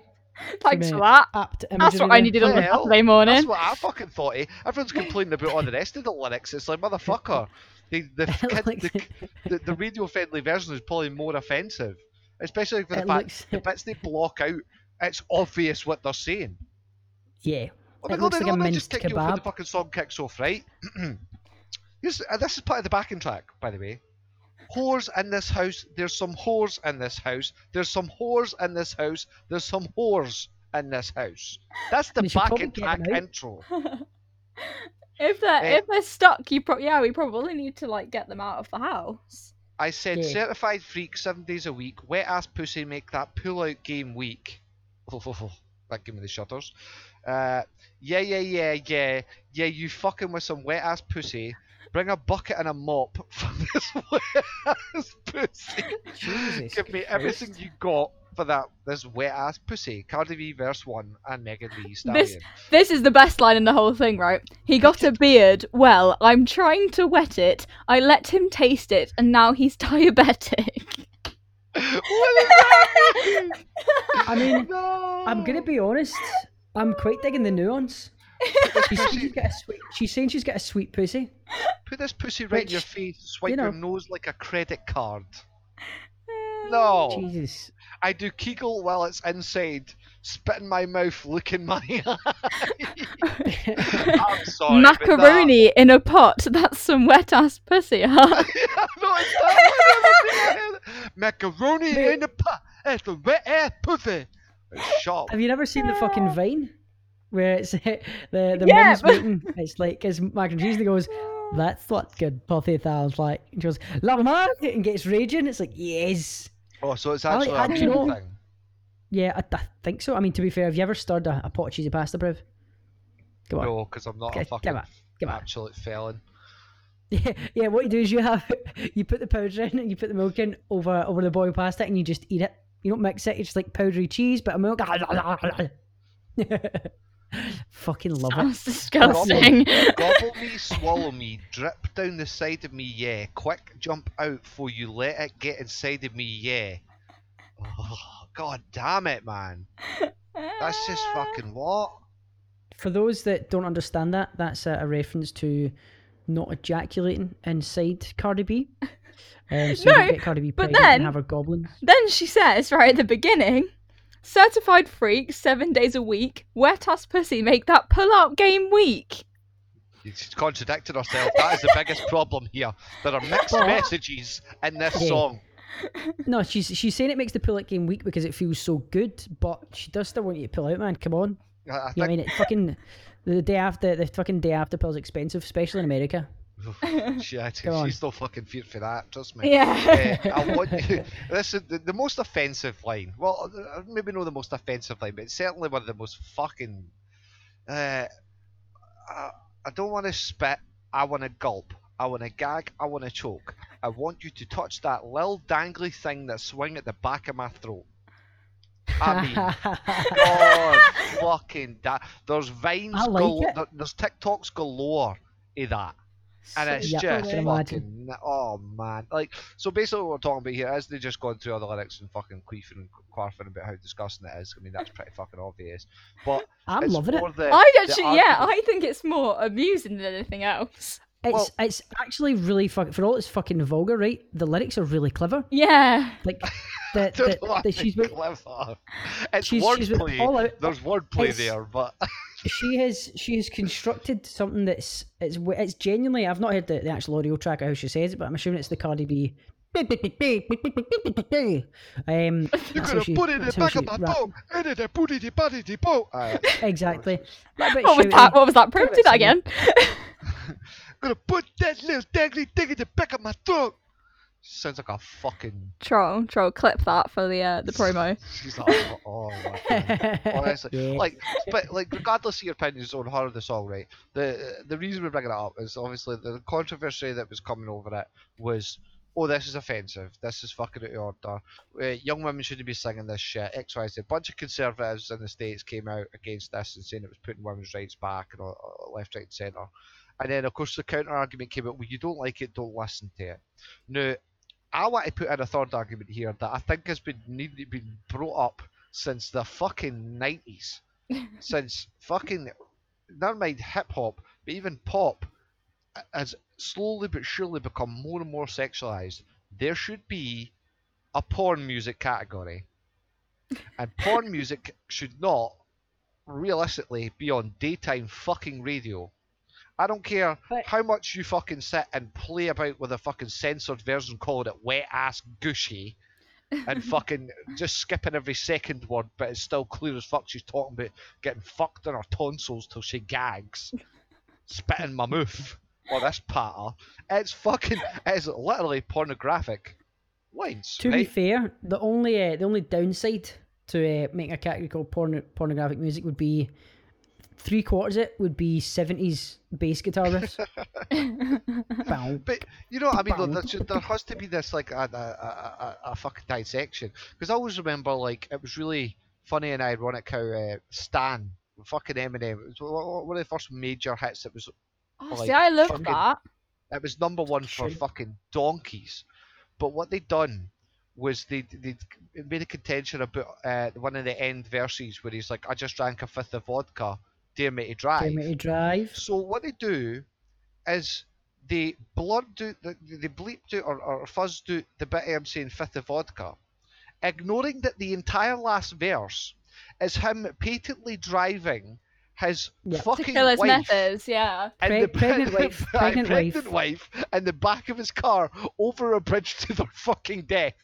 Speaker 1: Thanks
Speaker 2: Some,
Speaker 1: for
Speaker 2: uh,
Speaker 1: that.
Speaker 2: Apt imagery.
Speaker 1: That's what I
Speaker 2: there.
Speaker 1: needed on a
Speaker 3: Well,
Speaker 1: Saturday morning.
Speaker 3: That's what I fucking thought. Eh? Everyone's complaining about all the rest of the lyrics. It's like motherfucker. The the, [laughs] kid,
Speaker 2: Like-
Speaker 3: the, the, the radio friendly version is probably more offensive, especially for the
Speaker 2: It
Speaker 3: fact
Speaker 2: looks-
Speaker 3: the bits they block out. It's obvious what they're saying.
Speaker 2: Yeah.
Speaker 3: Oh
Speaker 2: It
Speaker 3: my god,
Speaker 2: looks
Speaker 3: they
Speaker 2: like a
Speaker 3: don't just
Speaker 2: minced
Speaker 3: kick you off when the
Speaker 2: kebab.
Speaker 3: fucking song kicks off, right? [clears throat] Here's- uh, this is part of the backing track, by the way. whores in this house. There's some whores in this house. There's some whores in this house. There's some whores in this house. That's the
Speaker 2: We should
Speaker 3: back
Speaker 2: probably
Speaker 3: and
Speaker 2: get
Speaker 3: track intro. [laughs]
Speaker 1: if they're
Speaker 3: Eh.
Speaker 1: if they're stuck, you pro- yeah, we probably need to like get them out of the house.
Speaker 3: I said
Speaker 2: Yeah.
Speaker 3: certified freak seven days a week. Wet ass pussy make that pull out game week. [laughs] that give me the shutters. Uh, yeah, yeah, yeah, yeah, yeah. You fucking with some wet ass pussy. Bring a bucket and a mop [laughs] for this wet ass pussy.
Speaker 2: Jesus
Speaker 3: Give me
Speaker 2: Christ.
Speaker 3: everything you got for that this wet ass pussy. Cardi B verse one and Megan Thee Stallion.
Speaker 1: This is the best line in the whole thing, right? He got a beard. Well, I'm trying to wet it. I let him taste it, and now he's [laughs] diabetic.
Speaker 3: what that? [laughs]
Speaker 2: I mean,
Speaker 3: no.
Speaker 2: I'm gonna be honest. I'm quite digging the nuance. She's saying she's got a sweet. She's saying she's got a sweet pussy.
Speaker 3: Put this pussy right in your face, swipe
Speaker 2: you know-
Speaker 3: your nose like a credit card. Eh, no,
Speaker 2: Jesus.
Speaker 3: I do Kegel while it's inside, spit in my mouth, look in my [laughs] eye. I'm sorry. but that-
Speaker 1: Macaroni in a pot. That's some wet ass pussy, huh? [laughs]
Speaker 3: no, it's that. Macaroni
Speaker 2: Mate.
Speaker 3: in a pot. It's a wet ass pussy. Shut up.
Speaker 2: Have you never seen the fucking Vine where it's [laughs] the the
Speaker 1: Yeah,
Speaker 2: mum's
Speaker 1: but-
Speaker 2: meeting? It's like it's mac and cheese and he goes, [laughs] "That's what good pussy sounds like." And she goes, "Love man," and gets raging. It's like yes.
Speaker 3: Oh, so it's actually
Speaker 2: I
Speaker 3: a
Speaker 2: do know-
Speaker 3: thing.
Speaker 2: Yeah, I, I think so. I mean, to be fair, have you ever stirred a, a pot of cheesy pasta, Priv? Go on.
Speaker 3: No, because I'm not a
Speaker 2: Get-
Speaker 3: fucking
Speaker 2: give it, give it.
Speaker 3: absolute felon. [laughs]
Speaker 2: Yeah, yeah. What you do is you have you put the powder in and you put the milk in over over the boiled pasta and you just eat it. You don't mix it. It's just like powdery cheese, but a milk. Fucking love it.
Speaker 1: Sounds disgusting.
Speaker 3: Gobble me, [laughs] swallow me, drip down the side of me, yeah. Quick jump out for you let it get inside of me, yeah. Oh, God damn it, man. That's just fucking what?
Speaker 2: For those that don't understand that, that's a, a reference to not ejaculating inside Cardi B. [laughs] Um, so
Speaker 1: No,
Speaker 2: don't get Cardi B
Speaker 1: but then-
Speaker 2: and have her goblins.
Speaker 1: Then she says, right at the beginning, certified freak, seven days a week, wet ass pussy, make that pull out game week.
Speaker 3: She's contradicted herself. That is the biggest problem here. There are mixed
Speaker 2: But-
Speaker 3: messages in this
Speaker 2: Yeah.
Speaker 3: song.
Speaker 2: No, she's she's saying it makes the pull out game weak because it feels so good, but she does still want you to pull out, man. Come on.
Speaker 3: I, I
Speaker 2: You know what I mean? It fucking the day after the fucking day after pill's expensive, especially in America. [laughs]
Speaker 3: she, [laughs] she's still fucking feared for that, trust me.
Speaker 1: Yeah.
Speaker 3: Uh, I want you. This is the, the most offensive line. Well, uh, maybe not the most offensive line, but certainly one of the most fucking. Uh, I, I don't want to spit. I want to gulp. I want to gag. I want to choke. I want you to touch that little dangly thing that swing at the back of my throat. I mean, [laughs] God fucking da- There's vines
Speaker 2: like
Speaker 3: gal-
Speaker 2: it.
Speaker 3: there- There's TikToks galore of that. And it's
Speaker 2: Yeah,
Speaker 3: just fucking oh man. Like so basically what we're talking about here is they just gone through all the lyrics and fucking queefing and quarfing about how disgusting it is. I mean that's pretty fucking obvious. But
Speaker 2: I'm loving it.
Speaker 3: The,
Speaker 1: I
Speaker 3: the
Speaker 1: actually, yeah, I think it's more amusing than anything else.
Speaker 2: It's
Speaker 3: Well-
Speaker 2: it's actually really fucking for all it's fucking vulgar, right? The lyrics are really clever.
Speaker 1: Yeah.
Speaker 2: Like [laughs] the,
Speaker 3: I
Speaker 2: the, the, she's with,
Speaker 3: clever. It's
Speaker 2: she's- she's with
Speaker 3: wordplay.
Speaker 2: all out-
Speaker 3: There's wordplay
Speaker 2: it's-
Speaker 3: there, but [laughs]
Speaker 2: she has she has constructed something that's it's it's genuinely I've not heard the, the actual audio track of how she says it, but I'm assuming it's the Cardi B. Um,
Speaker 3: you're
Speaker 2: that's how
Speaker 3: gonna
Speaker 2: she-
Speaker 3: put it in the
Speaker 2: that's how
Speaker 3: back
Speaker 2: she
Speaker 3: of my
Speaker 2: rap-
Speaker 3: dog. Into the booty the body the boat. [laughs] Alright.
Speaker 2: Exactly. Little bit
Speaker 1: What was
Speaker 2: shouty.
Speaker 1: that? What was that? Prove
Speaker 2: bit
Speaker 1: do that
Speaker 2: singing.
Speaker 1: again. [laughs]
Speaker 3: gonna put that little dangly thing in the back of my throat. Sounds like a fucking.
Speaker 1: troll, troll, clip that for the uh, the promo. [laughs]
Speaker 3: She's like, oh, oh [laughs] honestly,
Speaker 2: Yeah.
Speaker 3: like, but like, regardless of your opinions on her of the song, right? The the reason we're bringing it up is obviously the controversy that was coming over it was, oh, this is offensive. This is fucking out of order. Uh, young women shouldn't be singing this shit. X, Y, Z. A bunch of conservatives in the states came out against this and saying it was putting women's rights back and all, all left, right, and centre. And then, of course, the counter argument came out. Well, you don't like it, don't listen to it. Now, I want to put in a third argument here that I think has been needed been brought up since the fucking nineties, [laughs] since fucking never mind hip hop, but even pop has slowly but surely become more and more sexualized. There should be a porn music category, and [laughs] porn music should not realistically be on daytime fucking radio. I don't care
Speaker 2: But-
Speaker 3: how much you fucking sit and play about with a fucking censored version, calling it wet ass gushy, and [laughs] fucking just skipping every second word, but it's still clear as fuck she's talking about getting fucked in her tonsils till she gags, [laughs] spitting my mouth. Or this patter. It's fucking, it's literally pornographic lines.
Speaker 2: To be fair, the only uh, the only downside to uh, making a category called porn- pornographic music would be three quarters of it would be seventies bass guitar riffs. [laughs]
Speaker 3: But you know I mean? Though,
Speaker 2: Bang.
Speaker 3: there, there has to be this like a, a, a, a, a fucking dissection because I always remember like it was really funny and ironic how uh, Stan, fucking Eminem, it was one one of the first major hits. It was
Speaker 1: Oh,
Speaker 3: Like,
Speaker 1: see, I love
Speaker 3: fucking-
Speaker 1: that.
Speaker 3: it was number one for
Speaker 2: Should.
Speaker 3: fucking donkeys. But what they done was they they made a contention about uh, one of the end verses where he's like, "I just drank a fifth of vodka, dare me to drive."
Speaker 2: Dare me to drive.
Speaker 3: So what they do is they blurred out, the- they bleeped out or, or fuzzed out the bit I'm saying fifth of vodka, ignoring that the entire last verse is him patently driving his
Speaker 2: Yeah. To
Speaker 1: To
Speaker 3: fucking
Speaker 1: kill his
Speaker 3: wife
Speaker 1: methods, yeah.
Speaker 3: and
Speaker 2: Preg-
Speaker 3: the
Speaker 2: pregnant wife, [laughs] pregnant
Speaker 3: pregnant
Speaker 2: wife.
Speaker 3: wife in the back of his car over a bridge to their fucking death.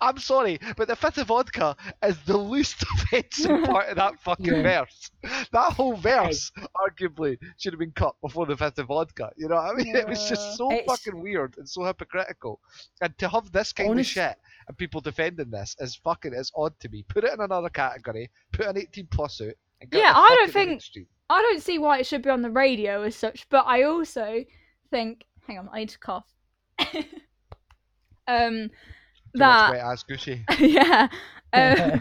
Speaker 3: I'm sorry, but the fifth of vodka is the least [laughs] offensive part of that fucking
Speaker 2: Yeah.
Speaker 3: verse. That whole verse, arguably, should have been cut before the fifth of vodka. You know what I mean? It was just so
Speaker 2: It's-
Speaker 3: fucking weird and so hypocritical. And to have this kind
Speaker 2: Honest-
Speaker 3: of shit and people defending this is fucking is odd to me. Put it in another category, put an 18 plus out, and get
Speaker 1: Yeah, I don't
Speaker 3: out of the
Speaker 1: think- I don't see why it should be on the radio as such, but I also think. Hang on, I need to cough. [laughs] um, that
Speaker 3: wet ass Gucci. [laughs]
Speaker 1: yeah. [laughs] Um,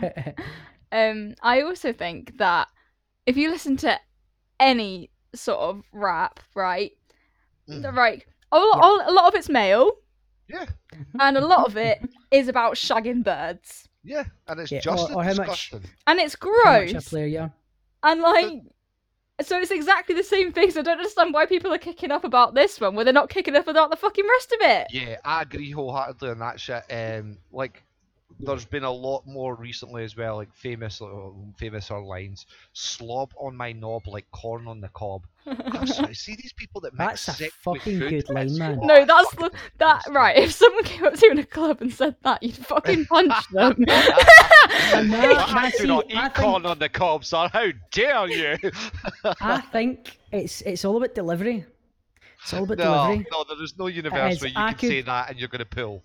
Speaker 1: um, I also think that if you listen to any sort of rap, right,
Speaker 3: Mm.
Speaker 1: right, a lot, a lot of it's male,
Speaker 3: Yeah.
Speaker 1: and a lot of it is about shagging birds,
Speaker 3: Yeah, and it's
Speaker 2: Yeah,
Speaker 3: just
Speaker 2: or- or how much-
Speaker 1: and it's
Speaker 2: How much
Speaker 1: gross,
Speaker 2: player you are.
Speaker 1: and like. So it's exactly the same thing. So I don't understand why people are kicking up about this one, where they're not kicking up about the fucking rest of it.
Speaker 3: Yeah, I agree wholeheartedly on that shit. Um, like, there's been a lot more recently as well, like famous, uh, famous are lines. Slob on my knob like corn on the cob. [laughs] I'm sorry, see these people that mix
Speaker 2: That's a
Speaker 3: sick with
Speaker 2: fucking good line, man.
Speaker 1: No, that's the that right. If someone came up to you in a club and said that, you'd fucking punch [laughs] them. [laughs]
Speaker 2: And
Speaker 3: Well, I
Speaker 2: that's
Speaker 3: do
Speaker 2: it.
Speaker 3: not
Speaker 2: I
Speaker 3: eat corn
Speaker 2: think-
Speaker 3: on the cob, sir. How dare you? [laughs]
Speaker 2: I think it's it's all about delivery. It's all about
Speaker 3: no,
Speaker 2: delivery.
Speaker 3: no, there is no universe
Speaker 2: is.
Speaker 3: where you
Speaker 2: I
Speaker 3: can
Speaker 2: could-
Speaker 3: say that and you're going to pull.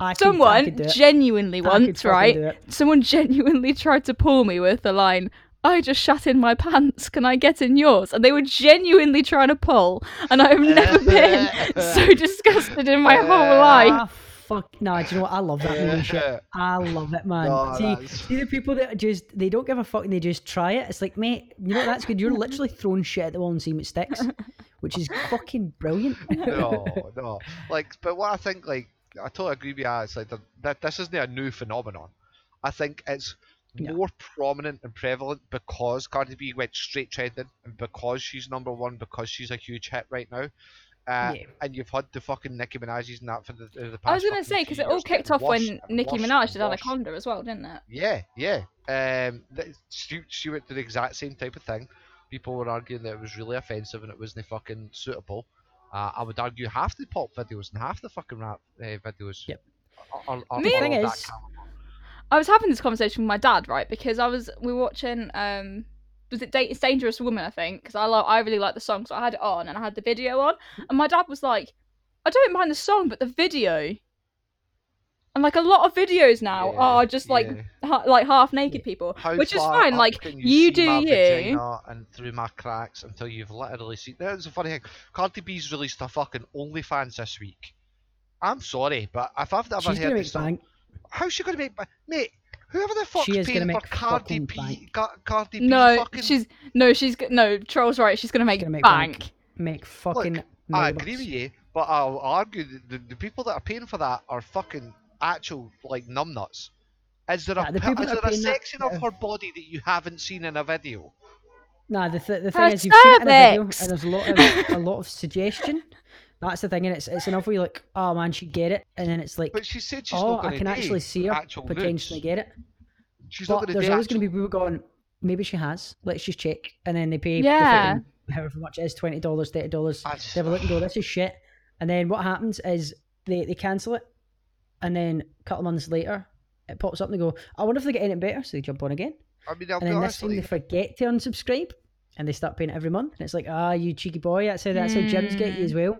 Speaker 2: I
Speaker 1: Someone
Speaker 2: could do
Speaker 1: genuinely once, right? Someone genuinely tried to pull me with the line, I just shat in my pants, can I get in yours? And they were genuinely trying to pull, and I have [laughs] never been [laughs] so disgusted in my whole
Speaker 2: ah, life. Fuck. Nah, do you know what? I love that movie shit. I love it, man. [laughs]
Speaker 3: No,
Speaker 2: see,
Speaker 3: that's-
Speaker 2: see the people that just they don't give a fuck and they just try it. It's like, mate, you know what? That's good. You're literally throwing shit at the wall and seeing what sticks, [laughs] which is fucking brilliant. [laughs]
Speaker 3: no, no. Like, but what I think, like, I totally agree with you. It's like that this isn't a new phenomenon. I think it's
Speaker 2: Yeah.
Speaker 3: more prominent and prevalent because Cardi B went straight trending and because she's number one because she's a huge hit right now. Uh,
Speaker 2: Yeah.
Speaker 3: And you've had the fucking Nicki Minaj's and that for the, the past.
Speaker 1: I was gonna say because it all kicked off when Nicki Minaj did. Anaconda as well, didn't it?
Speaker 3: Yeah, yeah. Um, she went through the exact same type of thing. People were arguing that it was really offensive and it wasn't fucking suitable. Uh, I would argue half the pop videos and half the fucking rap uh, videos.
Speaker 2: Yep.
Speaker 3: Are, are, are
Speaker 1: Me-
Speaker 3: all
Speaker 2: Thing
Speaker 3: of that
Speaker 2: is-.
Speaker 1: I was having this conversation with my dad, right? Because I was we were watching um was it Date It's Dangerous Woman, I think, because I love I really like the song, so I had it on and I had the video on, and my dad was like, I don't mind the song, but the video. And like a lot of videos now
Speaker 3: Yeah,
Speaker 1: are just like
Speaker 3: yeah.
Speaker 1: ha- like half naked people,
Speaker 3: How
Speaker 1: which is fine. Like
Speaker 3: can
Speaker 1: you, do you.
Speaker 3: and through my cracks until you've literally seen. There's a funny thing. Cardi B's released a fucking OnlyFans this week. I'm sorry, but if I've ever
Speaker 2: She's
Speaker 3: heard
Speaker 2: gonna
Speaker 3: this song,
Speaker 2: bank.
Speaker 3: how's she gonna make? ba- Mate, whoever the fuck's
Speaker 2: She is
Speaker 3: paying
Speaker 2: gonna
Speaker 3: for
Speaker 2: make
Speaker 3: Cardi
Speaker 2: fucking
Speaker 3: B,
Speaker 2: bank.
Speaker 3: Ca- Cardi B
Speaker 1: No,
Speaker 3: fucking
Speaker 1: she's no, she's g- no. Troll's right. She's gonna make,
Speaker 2: gonna make
Speaker 1: bank.
Speaker 2: bank. Make fucking.
Speaker 3: I
Speaker 2: millibucks.
Speaker 3: agree with you, but I'll argue that the, the people that are paying for that are fucking actual like numbnuts. Is there a
Speaker 2: Yeah, the
Speaker 3: pi-
Speaker 2: people
Speaker 3: is
Speaker 2: that are
Speaker 3: there a
Speaker 2: paying that-
Speaker 3: section of her body that you haven't seen in a video?
Speaker 2: Nah, the, th- the
Speaker 1: Her
Speaker 2: thing is, you've seen it in a video,
Speaker 1: cervix.
Speaker 2: and there's a lot of a lot of suggestion. [laughs] That's the thing, and it's it's enough where you're like, oh man, she get it, and then it's like,
Speaker 3: But she said she's
Speaker 2: oh,
Speaker 3: not
Speaker 2: I can actually see her potentially
Speaker 3: nudes.
Speaker 2: get it.
Speaker 3: She's
Speaker 2: But
Speaker 3: going
Speaker 2: there's always going to be people going, maybe she has. Let's just check, and then they pay.
Speaker 1: Yeah.
Speaker 2: fucking however much it is, twenty dollars, thirty dollars. They have a look and go, this is shit. And then what happens is they, they cancel it, and then a couple months later, it pops up and they go, I wonder if they get anything better, so they jump on again.
Speaker 3: I mean, I'll
Speaker 2: and then this time they forget to unsubscribe, and they start paying it every month. And it's like, ah, you cheeky boy, that's how that's how gyms get you as well.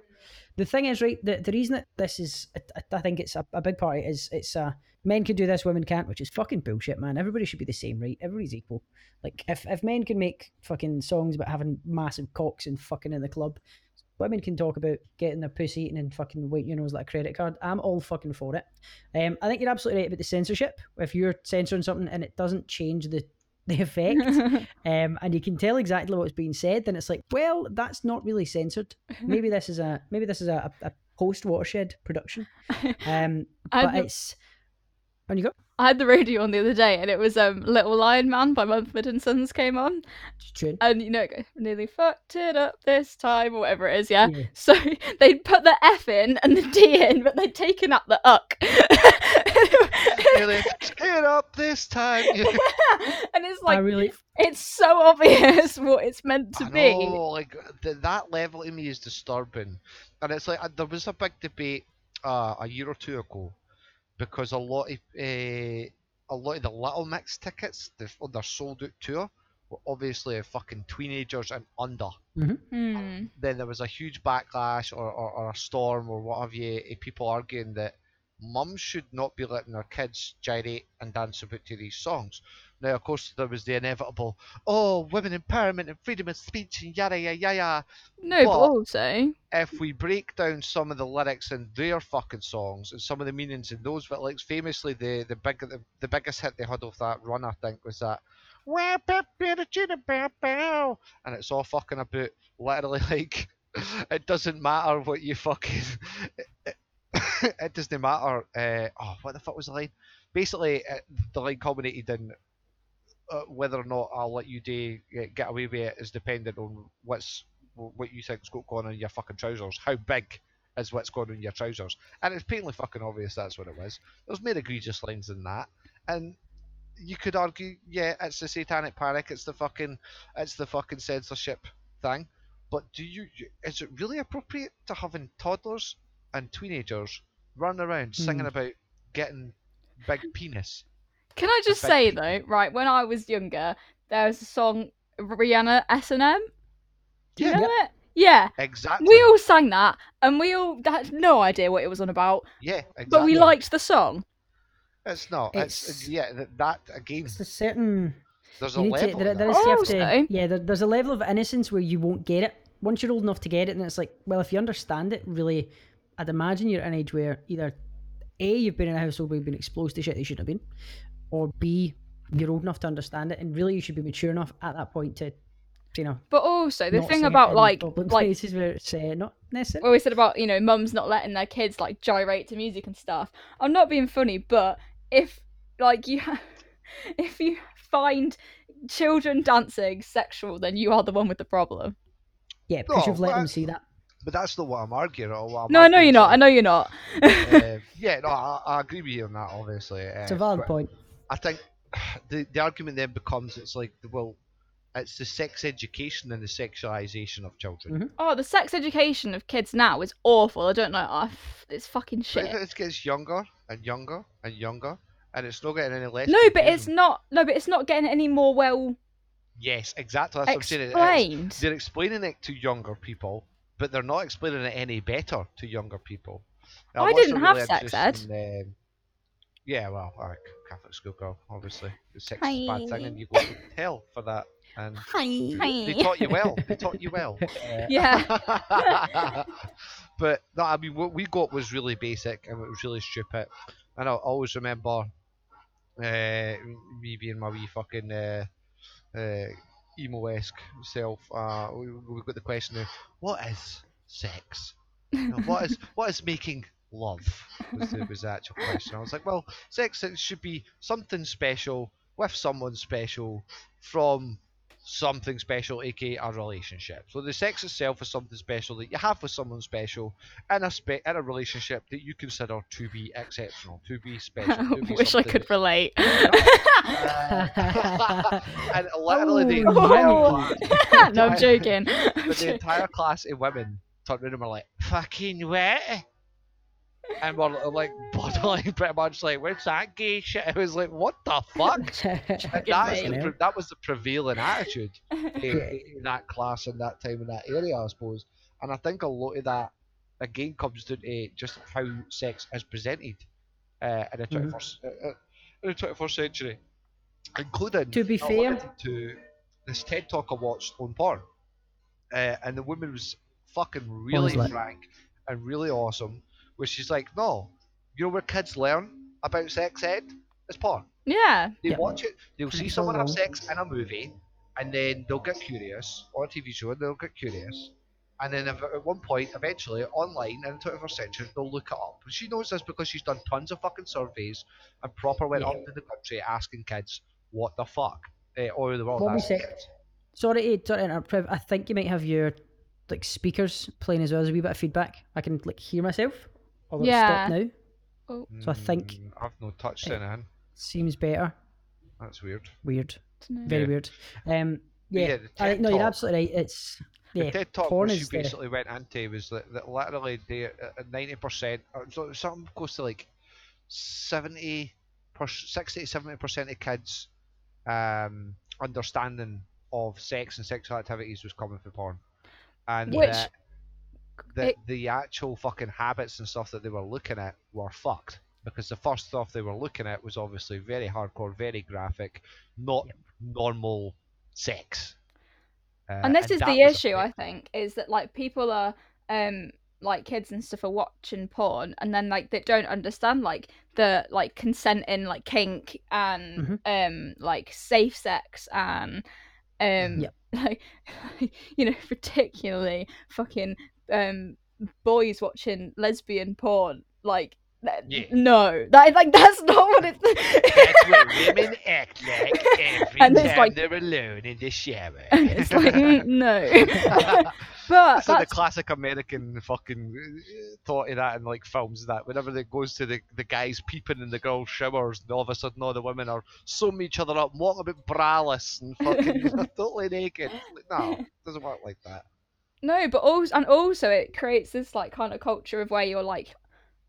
Speaker 2: The thing is, right, the, the reason that this is, I, I think it's a, a big part of it is it's uh, men can do this, women can't, which is fucking bullshit, man. Everybody should be the same, right? Everybody's equal. Like, if, if men can make fucking songs about having massive cocks and fucking in the club, women can talk about getting their pussy eaten and fucking white your nose like a credit card. I'm all fucking for it. Um, I think you're absolutely right about the censorship. If you're censoring something and it doesn't change the [laughs] the effect, [laughs] um, and you can tell exactly what's being said, then it's like, well, that's not really censored. [laughs] Maybe this is a maybe this is a, a post watershed production. Um, but it's when you go,
Speaker 1: I had the radio on the other day, and it was um "Little Lion Man" by Mumford and Sons came on,
Speaker 2: just
Speaker 1: and you know, it goes, nearly fucked it up this time, or whatever it is. Yeah.
Speaker 2: Yeah.
Speaker 1: So [laughs] they'd put the F in and the D in, but they'd taken out the uck. [laughs]
Speaker 3: Really, get up this time. [laughs]
Speaker 1: and it's
Speaker 2: I
Speaker 1: like
Speaker 2: really,
Speaker 1: it's so obvious what it's meant to
Speaker 3: I
Speaker 1: be.
Speaker 3: know, like th- that level to me is disturbing, and it's like uh, there was a big debate uh, a year or two ago because a lot of uh, a lot of the Little Mix tickets the, on their sold out tour were obviously fucking teenagers and under.
Speaker 1: Hmm.
Speaker 3: Then there was a huge backlash or, or, or a storm or what have you, of people arguing that mums should not be letting their kids gyrate and dance about to these songs. Now, of course, there was the inevitable, oh, women empowerment and freedom of speech and yada yada yada.
Speaker 1: No, but
Speaker 3: But-
Speaker 1: also,
Speaker 3: If we break down some of the lyrics in their fucking songs and some of the meanings in those, but like famously the the big the, the biggest hit they had off that run, I think, was that. "Wah, ba, ba, da, chee, da, bow, bow," And it's all fucking about literally [laughs] like it doesn't matter what you fucking it, [laughs] it doesn't matter. Uh, oh, what the fuck was the line? Basically, uh, the line culminated in uh, whether or not I'll let you do, uh, get away with it is dependent on what's what you think's got going on in your fucking trousers. How big is what's going on in your trousers? And it's painfully fucking obvious that's what it was. There's more egregious lines than that, and you could argue, yeah, it's the satanic panic, it's the fucking, it's the fucking censorship thing. But do you? Is it really appropriate to having toddlers and teenagers run around singing
Speaker 2: Hmm.
Speaker 3: about getting big penis?
Speaker 1: can I just
Speaker 3: beg
Speaker 1: say
Speaker 3: people.
Speaker 1: though, right? When I was younger, there was a song Rihanna S and M. Do you
Speaker 3: Yeah.
Speaker 1: know it? Yeah,
Speaker 3: Exactly.
Speaker 1: we all sang that, and we all had no idea what it was on about,
Speaker 3: yeah, exactly.
Speaker 1: but we liked the song.
Speaker 3: It's not. It's,
Speaker 2: It's-
Speaker 3: yeah. That, that again.
Speaker 2: it's a certain.
Speaker 3: There's
Speaker 2: You
Speaker 3: a
Speaker 2: need to,
Speaker 3: level.
Speaker 2: there,
Speaker 3: in
Speaker 2: there
Speaker 3: that.
Speaker 2: is, you have
Speaker 1: Also-
Speaker 2: yeah, there, there's a level of innocence where you won't get it. Once you're old enough to get it, and it's like, well, if you understand it, really, I'd imagine you're at an age where either A, you've been in a household where you've been exposed to shit that you shouldn't have been, or B, you're old enough to understand it, and really you should be mature enough at that point to, you know,
Speaker 1: But also the thing about
Speaker 2: in
Speaker 1: like
Speaker 2: public
Speaker 1: like
Speaker 2: places where it's uh, not necessary.
Speaker 1: what we said about you know mums not letting their kids like gyrate to music and stuff. I'm not being funny, but if like you ha- [laughs] if you find children dancing sexual, then you are the one with the problem.
Speaker 2: yeah, because
Speaker 3: No,
Speaker 2: you've let
Speaker 3: well,
Speaker 2: them see that.
Speaker 3: But that's not what I'm arguing. Or what I'm
Speaker 1: no, I know you're not. I know you're not.
Speaker 3: uh, yeah, no, I, I agree with you on that. Obviously, uh,
Speaker 2: It's a valid point.
Speaker 3: I think the the argument then becomes it's like well, it's the sex education and the sexualization of children.
Speaker 2: Mhm.
Speaker 1: oh, the sex education of kids now is awful. I don't know. I f- it's fucking
Speaker 3: But
Speaker 1: shit.
Speaker 3: it gets younger and younger and younger, and it's not getting any less.
Speaker 1: No, but it's not. No, but it's not getting any more well
Speaker 3: Yes, exactly. That's what I'm saying. It's-
Speaker 1: explained.
Speaker 3: they're explaining it to younger people, but they're not explaining it any better to younger people. Now,
Speaker 1: I didn't have
Speaker 3: really
Speaker 1: sex
Speaker 3: interesting, um, yeah, well, alright, Catholic school girl, obviously. Sex is a bad thing, and you go to hell for that. And they taught you well. They taught you well. Uh, [laughs]
Speaker 1: Yeah. [laughs]
Speaker 3: but no, I mean, what we got was really basic and it was really stupid. And I always remember uh, me being my wee fucking uh, uh, emo-esque self. Uh, we, we got the question of what is sex? [laughs] You know, what is what is making love? Was the, was the actual question. I was like, well, sex it should be something special with someone special from something special, aka a relationship. So the sex itself is something special that you have with someone special in a spe- in a relationship that you consider to be exceptional, to be special. To [laughs] be
Speaker 1: Wish I could relate. [laughs] [laughs]
Speaker 3: and literally oh. the
Speaker 2: Oh,
Speaker 3: entire, class,
Speaker 1: no, I'm joking.
Speaker 3: but the entire class of women turned around and were like, "Fucking wet." And we're like [laughs] borderline pretty much like, where's that gay shit? I was like, what the fuck? [laughs] That, is the, that was the prevailing attitude [laughs] in, that class in that time in that area, I suppose. And I think a lot of that again comes down to just how sex is presented uh, in the
Speaker 2: Mhm.
Speaker 3: 21st uh, uh, in the 21st century, including
Speaker 2: To be fair-
Speaker 3: to this TED talk I watched on porn, uh, and the woman was fucking really frank and really awesome. Where she's like, no, you know where kids learn about sex ed? It's porn.
Speaker 1: yeah.
Speaker 3: They
Speaker 2: Yeah.
Speaker 3: watch it, they'll see
Speaker 2: it's
Speaker 3: someone
Speaker 2: all
Speaker 3: have sex in a movie, and then they'll get curious, or a TV show, and they'll get curious. And then at one point, eventually, online in the 21st century, they'll look it up. And she knows this because she's done tons of fucking surveys and proper went
Speaker 2: Yeah.
Speaker 3: up to the country asking kids, what the fuck? Uh, all over the world
Speaker 2: What
Speaker 3: asking kids.
Speaker 2: Sorry to, sorry to interrupt, I think you might have your like speakers playing as well as a wee bit of feedback. I can like hear myself. Although
Speaker 1: Yeah.
Speaker 2: it's stopped now. So I think-
Speaker 3: Mm, I've no touched anything.
Speaker 2: Seems better.
Speaker 3: That's weird.
Speaker 2: Weird.
Speaker 1: Dunno.
Speaker 2: Very
Speaker 3: Yeah.
Speaker 2: weird. Um yeah,
Speaker 3: yeah,
Speaker 2: I,
Speaker 3: TED
Speaker 2: no, you're absolutely right. It's yeah,
Speaker 3: the TED talk
Speaker 2: porn
Speaker 3: what she
Speaker 2: is the-
Speaker 3: basically went into was that, that literally they ninety percent, or so- something close to like seventy, per, sixty to seventy percent of kids' um, understanding of sex and sexual activities was coming from porn, and
Speaker 1: Which-
Speaker 3: that, that
Speaker 1: it-
Speaker 3: the actual fucking habits and stuff that they were looking at were fucked. Because the first stuff they were looking at was obviously very hardcore, very graphic, not normal sex. Uh,
Speaker 1: and this is the issue i think is that like people are um like kids and stuff are watching porn and then like they don't understand like the like consent in like kink and um like safe sex and um
Speaker 2: Yep. [laughs]
Speaker 1: like [laughs] you know particularly fucking um boys watching lesbian porn like
Speaker 3: Yeah.
Speaker 1: no that like that's not what it's
Speaker 3: That's what [laughs] women act like every
Speaker 1: And it's
Speaker 3: time
Speaker 1: like-
Speaker 3: they're alone in the shower. [laughs]
Speaker 1: it's like mm, no [laughs] but
Speaker 3: so the classic American fucking uh, thought of that in like films that whenever it goes to the, the guys peeping in the girls' showers and all of a sudden all the women are summing each other up and walking about braless and fucking totally naked. Like, no, it doesn't work like that.
Speaker 1: No, but also and also it creates this like kind of culture of where you're like,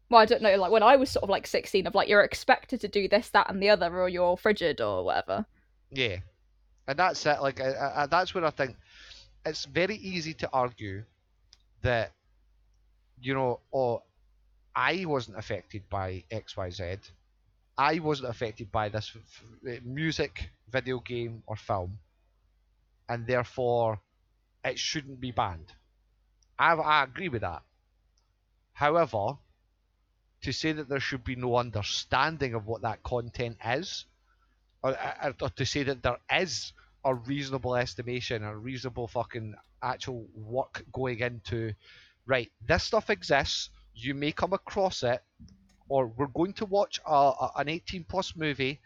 Speaker 1: well, I don't know, like when I was sort of like sixteen, of like you're expected to do this, that, and the other, or you're frigid or whatever.
Speaker 3: Yeah, and that's it. Like, I, I, that's where I think it's very easy to argue that, you know, oh, I wasn't affected by X, Y, Z. I wasn't affected by this f- music, video game, or film, and therefore it shouldn't be banned. I, I agree with that. However, to say that there should be no understanding of what that content is, or, or, to say that there is a reasonable estimation, a reasonable fucking actual work going into, right, this stuff exists, you may come across it, or we're going to watch a, a, an 18 plus movie,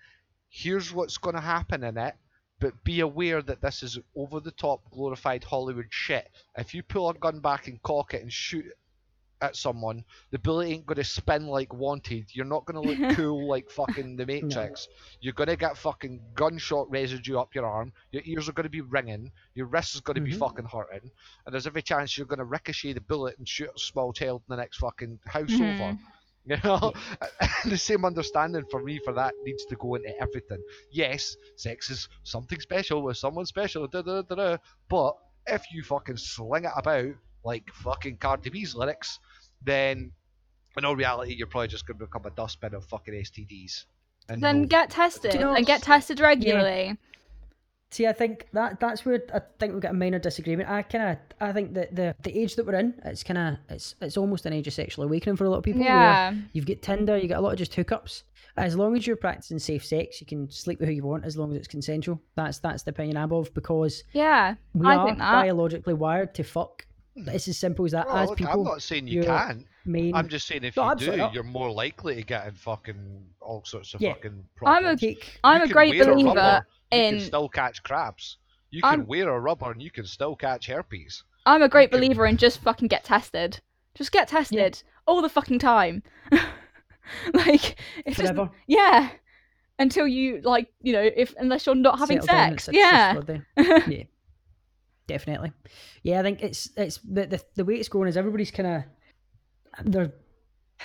Speaker 3: here's what's going to happen in it, but be aware that this is over the top glorified Hollywood shit. If you pull a gun back and cock it and shoot at someone, the bullet ain't going to spin like wanted. You're not going to look [laughs] cool like fucking the Matrix. You're going to get fucking gunshot residue up your arm. Your ears are going to be ringing. Your wrist is going to be
Speaker 2: Mhm.
Speaker 3: fucking hurting. And there's every chance you're going to ricochet the bullet and shoot a small child in the next fucking house over. [laughs] You know, the same understanding for me for that needs to go into everything. Yes, sex is something special with someone special, da, da, da, da, but if you fucking sling it about like fucking Cardi B's lyrics, then in all reality you're probably just going to become a dustbin of fucking STDs. And
Speaker 1: Then
Speaker 3: no-
Speaker 1: get tested
Speaker 2: you know-
Speaker 1: and get tested regularly.
Speaker 2: See, I think that that's where I think we've got a minor disagreement. I kind of, I think that the the age that we're in, it's kind of, it's it's almost an age of sexual awakening for a lot of people. where
Speaker 1: Yeah.
Speaker 2: You've got Tinder, you got a lot of just hookups. As long as you're practicing safe sex, you can sleep with who you want as long as it's consensual. That's that's the opinion I'm of because
Speaker 1: Yeah.
Speaker 2: we
Speaker 1: I
Speaker 2: are
Speaker 1: think that.
Speaker 2: biologically wired to fuck. It's as simple as that.
Speaker 3: Well,
Speaker 2: as
Speaker 3: look,
Speaker 2: people,
Speaker 3: I'm not saying you can't.
Speaker 2: main.
Speaker 3: I'm just saying if
Speaker 2: No,
Speaker 3: you do,
Speaker 2: not.
Speaker 3: you're more likely to get in fucking all sorts of
Speaker 2: Yeah.
Speaker 3: fucking
Speaker 1: I'm a-
Speaker 3: problems.
Speaker 2: take.
Speaker 1: I'm
Speaker 3: You
Speaker 1: a great
Speaker 3: wear a
Speaker 1: believer
Speaker 3: rubber, you can still catch crabs. You You can
Speaker 1: I'm-
Speaker 3: wear a rubber and you can still catch herpes.
Speaker 1: I'm a great
Speaker 3: Okay.
Speaker 1: believer in just fucking get tested. Just get tested all the fucking time. [laughs] like it's just yeah. Until you like, you know, if unless you're not having
Speaker 2: Settle
Speaker 1: sex.
Speaker 2: it's
Speaker 1: Yeah. [laughs]
Speaker 2: yeah, definitely. Yeah, I think it's it's the the, the way it's going is everybody's kind of they're.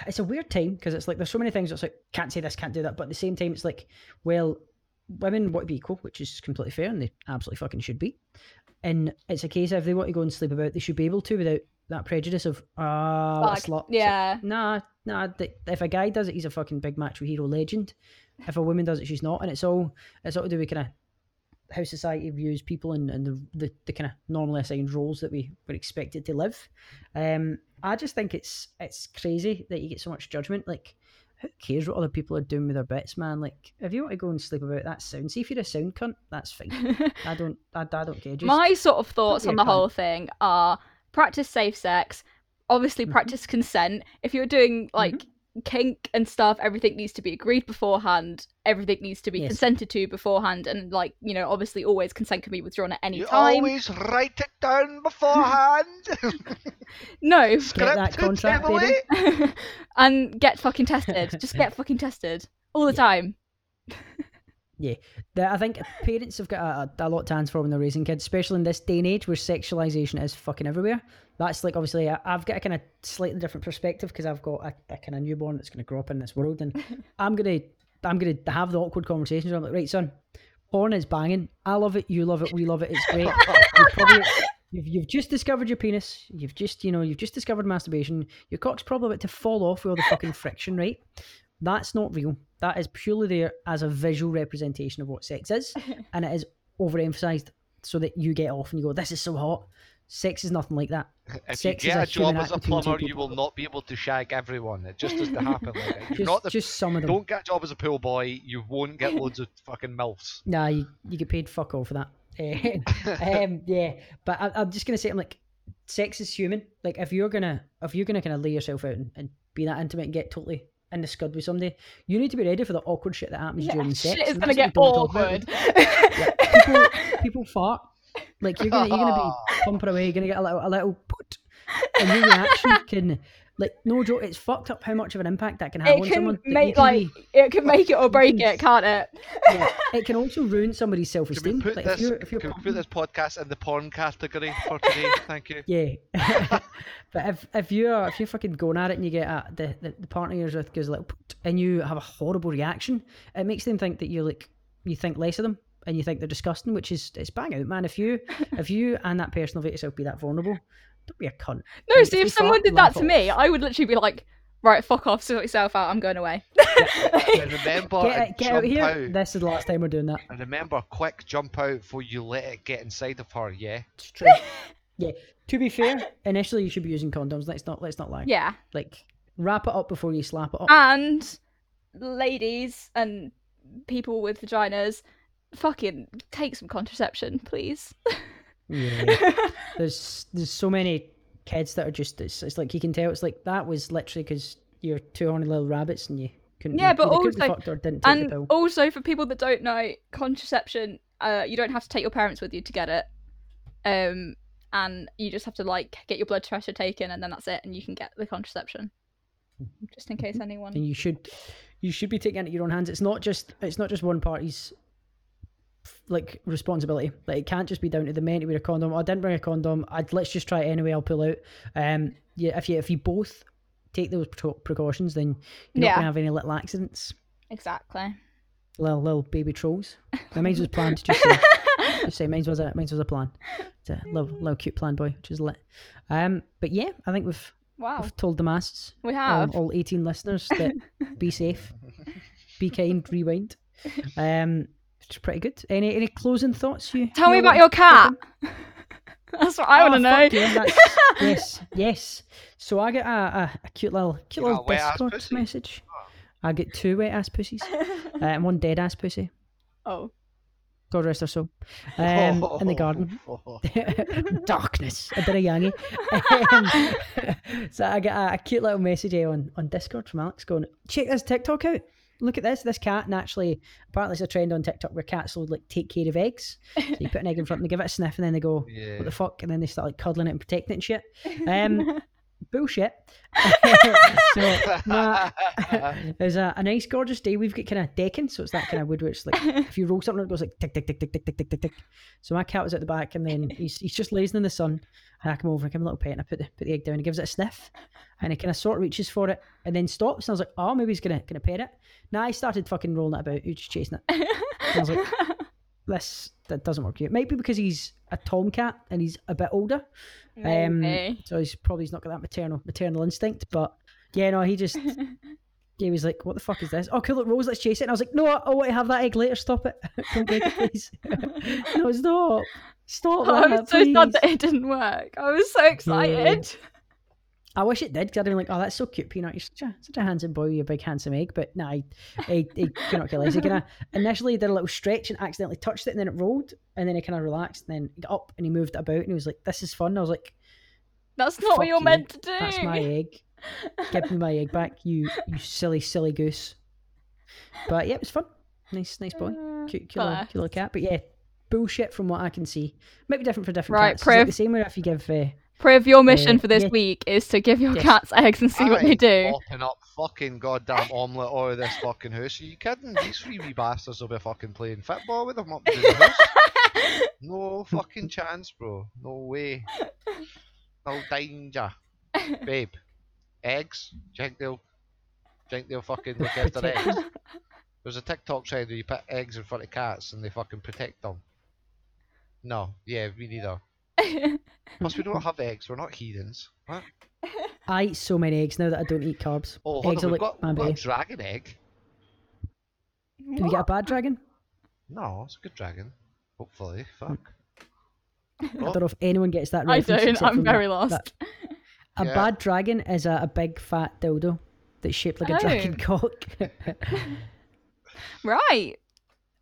Speaker 2: It's a weird time because it's like there's so many things that's like can't say this, can't do that, but at the same time it's like, well, women want to be equal, which is completely fair, and they absolutely fucking should be. And it's a case of if they want to go and sleep about, they should be able to without that prejudice of ah, a slut.
Speaker 1: Yeah.
Speaker 2: nah, nah. th- If a guy does it, he's a fucking big macho hero legend. If a woman does it, she's not, and it's all it's all to do with kind of how society views people and, and the, the, the kind of normally assigned roles that we were expected to live. Um, I just think it's it's crazy that you get so much judgment. Like, who cares what other people are doing with their bits, man? Like, if you want to go and sleep about that sound, see if you're a sound cunt, that's fine. [laughs] I don't, I, I don't care. Just,
Speaker 1: My sort of thoughts on the
Speaker 2: cunt.
Speaker 1: whole thing are practice safe sex, obviously
Speaker 2: Mhm.
Speaker 1: practice consent. If you're doing like kink and stuff, everything needs to be agreed beforehand. Everything needs to be
Speaker 2: Yes.
Speaker 1: consented to beforehand, and like you know, obviously, always consent can be withdrawn at any
Speaker 3: You
Speaker 1: time.
Speaker 3: always write it down beforehand. [laughs]
Speaker 1: No,
Speaker 2: Get that contract, baby. [laughs]
Speaker 1: and get fucking tested. Just get fucking tested all the time. [laughs]
Speaker 2: The, I think parents have got a, a lot to answer for when they're raising kids, especially in this day and age where sexualization is fucking everywhere. That's like obviously I, I've got a kind of slightly different perspective because I've got a, a kind of newborn that's going to grow up in this world, and [laughs] I'm gonna I'm gonna have the awkward conversations. Where I'm like, right, son, porn is banging. I love it. You love it. We love it. It's great. [laughs] You've, probably, you've, you've just discovered your penis. You've just you know you've just discovered masturbation. Your cock's probably about to fall off with all the fucking friction, right? That's not real. That is purely there as a visual representation of what sex is, [laughs] and it is overemphasized so that you get off and you go, "This is so hot." Sex is nothing like that. [laughs]
Speaker 3: If
Speaker 2: Sex
Speaker 3: you
Speaker 2: is
Speaker 3: get
Speaker 2: a
Speaker 3: a job as a
Speaker 2: act between two
Speaker 3: plumber, you will not be able to shag everyone. It just doesn't [laughs] happen like that. You're
Speaker 2: Just,
Speaker 3: not the,
Speaker 2: just some of them.
Speaker 3: don't get a job as a pool boy, you won't get loads of [laughs] fucking milfs.
Speaker 2: Nah, you, you get paid fuck all for that. Um, yeah, but I, I'm just gonna say, I'm like, sex is human. Like, if you're gonna, if you're gonna kind of lay yourself out and, and be that intimate and get totally in the scud with somebody, you need to be ready for the awkward shit that happens
Speaker 1: Yeah,
Speaker 2: during sex.
Speaker 1: shit is gonna get
Speaker 2: what we don't talk about.
Speaker 1: awkward.
Speaker 2: people, people fart. Like you're gonna, you're gonna be [laughs] pumping away. You're gonna get a little, a little put, and your reaction [laughs] can, like, no joke. It's fucked up how much of an impact that can have
Speaker 1: it
Speaker 2: on
Speaker 1: can
Speaker 2: someone. Like, you
Speaker 1: make
Speaker 2: can
Speaker 1: like
Speaker 2: be-
Speaker 1: it can make it or break it, can't it?
Speaker 2: yeah, [laughs] it can also ruin somebody's
Speaker 3: Can we
Speaker 2: self-esteem.
Speaker 3: put
Speaker 2: Like,
Speaker 3: this?
Speaker 2: if you're, if you're
Speaker 3: can we
Speaker 2: pumping-
Speaker 3: put this podcast in the porn category for today? Thank you.
Speaker 2: Yeah, but if if you're if you're fucking going at it and you get at the, the the partner you're with goes like and you have a horrible reaction, it makes them think that you're like you think less of them and you think they're disgusting, which is it's bang out, man. If you [laughs] if you and that person will let yourself be that vulnerable, don't be a cunt.
Speaker 1: No,
Speaker 2: Like,
Speaker 1: see,
Speaker 2: they
Speaker 1: if someone
Speaker 2: fart,
Speaker 1: did that
Speaker 2: laugh
Speaker 1: to me. I would literally be like, right, fuck off, sort yourself out, I'm going away.
Speaker 3: And [laughs] remember,
Speaker 2: get,
Speaker 3: and
Speaker 2: get [laughs] out
Speaker 3: jump
Speaker 2: here.
Speaker 3: out.
Speaker 2: This is the last time we're doing that.
Speaker 3: And remember, quick jump out before you let it get inside of her. Yeah.
Speaker 2: It's true. yeah. To be fair, initially you should be using condoms. Let's not let's not lie.
Speaker 1: yeah.
Speaker 2: Like wrap it up before you slap it up.
Speaker 1: And ladies and people with vaginas, fucking take some contraception, please.
Speaker 2: Yeah. [laughs] there's there's so many kids that are just it's, it's like you can tell it's like that was literally because you're two horny little rabbits and you couldn't
Speaker 1: Yeah, but also-
Speaker 2: or didn't take the
Speaker 1: and also for people that don't know, contraception, uh, you don't have to take your parents with you to get it. Um, and you just have to like get your blood pressure taken, and then that's it, and you can get the contraception. Just in case anyone.
Speaker 2: and you should you should be taking it into your own hands. It's not just it's not just one party's like responsibility. Like it can't just be down to the men to wear a condom. "Oh, I didn't bring a condom. I'd let's just try it anyway. I'll pull out. Um, yeah, if you if you both take those pre- precautions, then you're not gonna have any little accidents.
Speaker 1: Exactly.
Speaker 2: Little little baby trolls. Now, mine was planned to just [laughs] say, just say mine was a mine was a plan. It's a little little cute plan boy, which is lit. Um, but yeah, I think we've
Speaker 1: Wow,
Speaker 2: we've told the masses,
Speaker 1: we
Speaker 2: all,
Speaker 1: have.
Speaker 2: all eighteen listeners, that be safe, [laughs] be kind, rewind. Um, it's pretty good. Any any closing thoughts? You
Speaker 1: Tell me about your cat. [laughs] That's what I want
Speaker 2: Oh,
Speaker 1: to know.
Speaker 2: yeah, [laughs] yes, yes. So I get a, a, a cute little cute
Speaker 3: You
Speaker 2: little Discord
Speaker 3: pussy?
Speaker 2: message. I get two wet ass pussies [laughs] uh, and one dead ass pussy.
Speaker 1: oh,
Speaker 2: God rest her soul. Um, in the garden.
Speaker 3: Oh.
Speaker 2: Darkness. A bit of Yangi. Um, so I get a, a cute little message on, on Discord from Alex going, check this TikTok out. Look at this. This cat naturally, apparently, it's a trend on TikTok where cats will like take care of eggs. So you put an egg in front, and they give it a sniff, and then they go, [laughs]
Speaker 3: Yeah.
Speaker 2: "What the fuck?" And then they start like cuddling it and protecting it and shit. Um, [laughs] bullshit. [laughs] so my, there's a, a nice, gorgeous day. We've got kind of decking, so it's that kind of wood where it's like if you roll something, it goes like tick, tick, tick, tick, tick, tick, tick, tick, tick. So my cat was at the back, and then he's he's just lazing in the sun. And I come over, I give him a little pet, and I put the put the egg down. And he gives it a sniff, and he kind of sort of reaches for it, and then stops. And I was like, oh, maybe he's gonna gonna pet it. Now I started fucking rolling it about. He was just chasing it. And I was like, [laughs] this that doesn't work here. It might be because he's a tomcat and he's a bit older. Um, so he's probably he's not got that maternal maternal instinct. But yeah, no, he just [laughs] he was like, "What the fuck is this? Oh, cool, look, Rose, let's chase it." And I was like, "No, I want to have that egg later. Stop it! [laughs] Don't break it, please. no, stop, stop
Speaker 1: I
Speaker 2: that,
Speaker 1: was so sad that it didn't work. I was so excited.
Speaker 2: I wish it did because I'd been like, "Oh, that's so cute, Peanut. You're such a, such a handsome boy, You're a big handsome egg." But nah, he, he, he cannot kill us. He kind of [laughs] initially did a little stretch and accidentally touched it, and then it rolled, and then he kind of relaxed, and then he got up and he moved about, and he was like, "This is fun." I was like,
Speaker 1: That's not what you're
Speaker 2: you.
Speaker 1: meant to do.
Speaker 2: That's my egg. Give me my egg back, you you silly silly goose. But yeah, it was fun. Nice nice boy.
Speaker 1: Uh,
Speaker 2: Cute cute little, cute little cat. But yeah, bullshit from what I can see. Might be different for different
Speaker 1: Right,
Speaker 2: cats. It's like the same way if you give. Uh,
Speaker 1: Priv, your mission
Speaker 2: Uh,
Speaker 1: for this
Speaker 2: yeah.
Speaker 1: week is to give your
Speaker 2: Yes.
Speaker 1: cats eggs and see what they do.
Speaker 3: Popping up fucking goddamn omelette out of this fucking house. Are you kidding? These three wee bastards will be fucking playing football with them up in the house. [laughs] No fucking chance, bro. No way. No danger. Babe, eggs? Do you think they'll, do you think they'll fucking look after eggs? There's a TikTok trend where you put eggs in front of cats and they fucking protect them. No, yeah, me neither. [laughs] Plus, we don't have eggs. We're not heathens. What?
Speaker 2: I eat so many eggs now that I don't eat carbs.
Speaker 3: Oh, hold
Speaker 2: eggs
Speaker 3: on.
Speaker 2: are
Speaker 3: We've
Speaker 2: like
Speaker 3: got,
Speaker 2: my
Speaker 3: we've got a
Speaker 2: baby.
Speaker 3: dragon egg.
Speaker 2: Do we get a bad dragon?
Speaker 3: No, it's a good dragon. Hopefully. Fuck.
Speaker 2: I don't know if anyone gets that right.
Speaker 1: I
Speaker 2: reference.
Speaker 1: don't.
Speaker 2: except
Speaker 1: I'm
Speaker 2: from
Speaker 1: very
Speaker 2: that-
Speaker 1: lost.
Speaker 2: that- A
Speaker 3: Yeah.
Speaker 2: bad dragon is a, a big fat dildo that's shaped like a oh. dragon
Speaker 1: Oh.
Speaker 2: cock. [laughs]
Speaker 1: Right.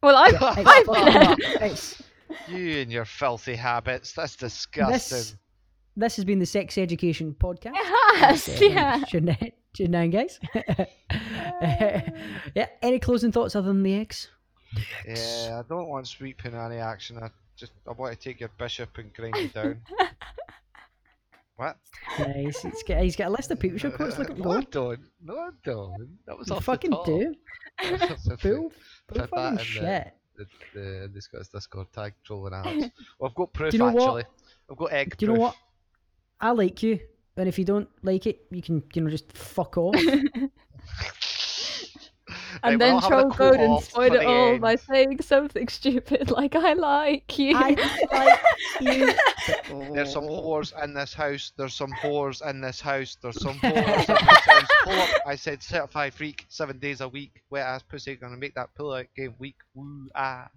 Speaker 1: Well, I,
Speaker 2: It's
Speaker 1: I've been.
Speaker 2: up. It's-
Speaker 3: You and your filthy habits. That's disgusting.
Speaker 2: this, this has been the Sex Education Podcast. [laughs]
Speaker 1: Yes,
Speaker 2: Uh,
Speaker 1: yeah.
Speaker 2: Tune in, tune in, guys. yeah. [laughs] [laughs] Any closing thoughts other than the eggs?
Speaker 3: Yeah, I don't want sweeping any action. I just I want to take your bishop and grind it down. what?
Speaker 2: Nice. He's got, he's got a list of people show quotes. Look at him
Speaker 3: no, I
Speaker 2: go.
Speaker 3: don't. No, I don't. That was
Speaker 2: You
Speaker 3: off
Speaker 2: fucking
Speaker 3: the top.
Speaker 2: do.
Speaker 3: That's a
Speaker 2: Bull, bull
Speaker 3: Put that
Speaker 2: fucking
Speaker 3: in
Speaker 2: shit.
Speaker 3: The, the, the Scott's Discord tag trolling Alex. [laughs] Well, I've got proof
Speaker 2: you know what?
Speaker 3: actually. I've got egg
Speaker 2: Do you know what? I like you, and if you don't like it, you can, you know, just fuck off. [laughs]
Speaker 3: Right, [laughs]
Speaker 1: And then
Speaker 3: not having a
Speaker 1: troll code and
Speaker 3: co-op
Speaker 1: spoil it all
Speaker 3: end.
Speaker 1: by saying something stupid [laughs] like "I like you."
Speaker 2: I like you. [laughs]
Speaker 3: There's some whores in this house. There's some whores in this house. There's some whores in this house. Pull up. I said certified freak, seven days a week. Wet ass pussy, gonna make that pull out game week. Woo ah.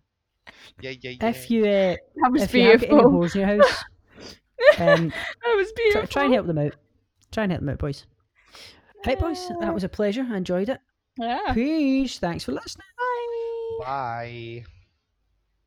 Speaker 3: Yeah, yeah, yeah.
Speaker 2: If you, uh,
Speaker 1: that was
Speaker 2: if you have any
Speaker 1: beautiful.
Speaker 2: whores in your house, um,
Speaker 1: That was
Speaker 2: try,
Speaker 1: beautiful.
Speaker 2: try and help them out. Try and help them out, boys. Right, boys. That was a pleasure. I enjoyed it.
Speaker 1: Yeah.
Speaker 2: Peace. Thanks for listening.
Speaker 1: Bye.
Speaker 3: Bye.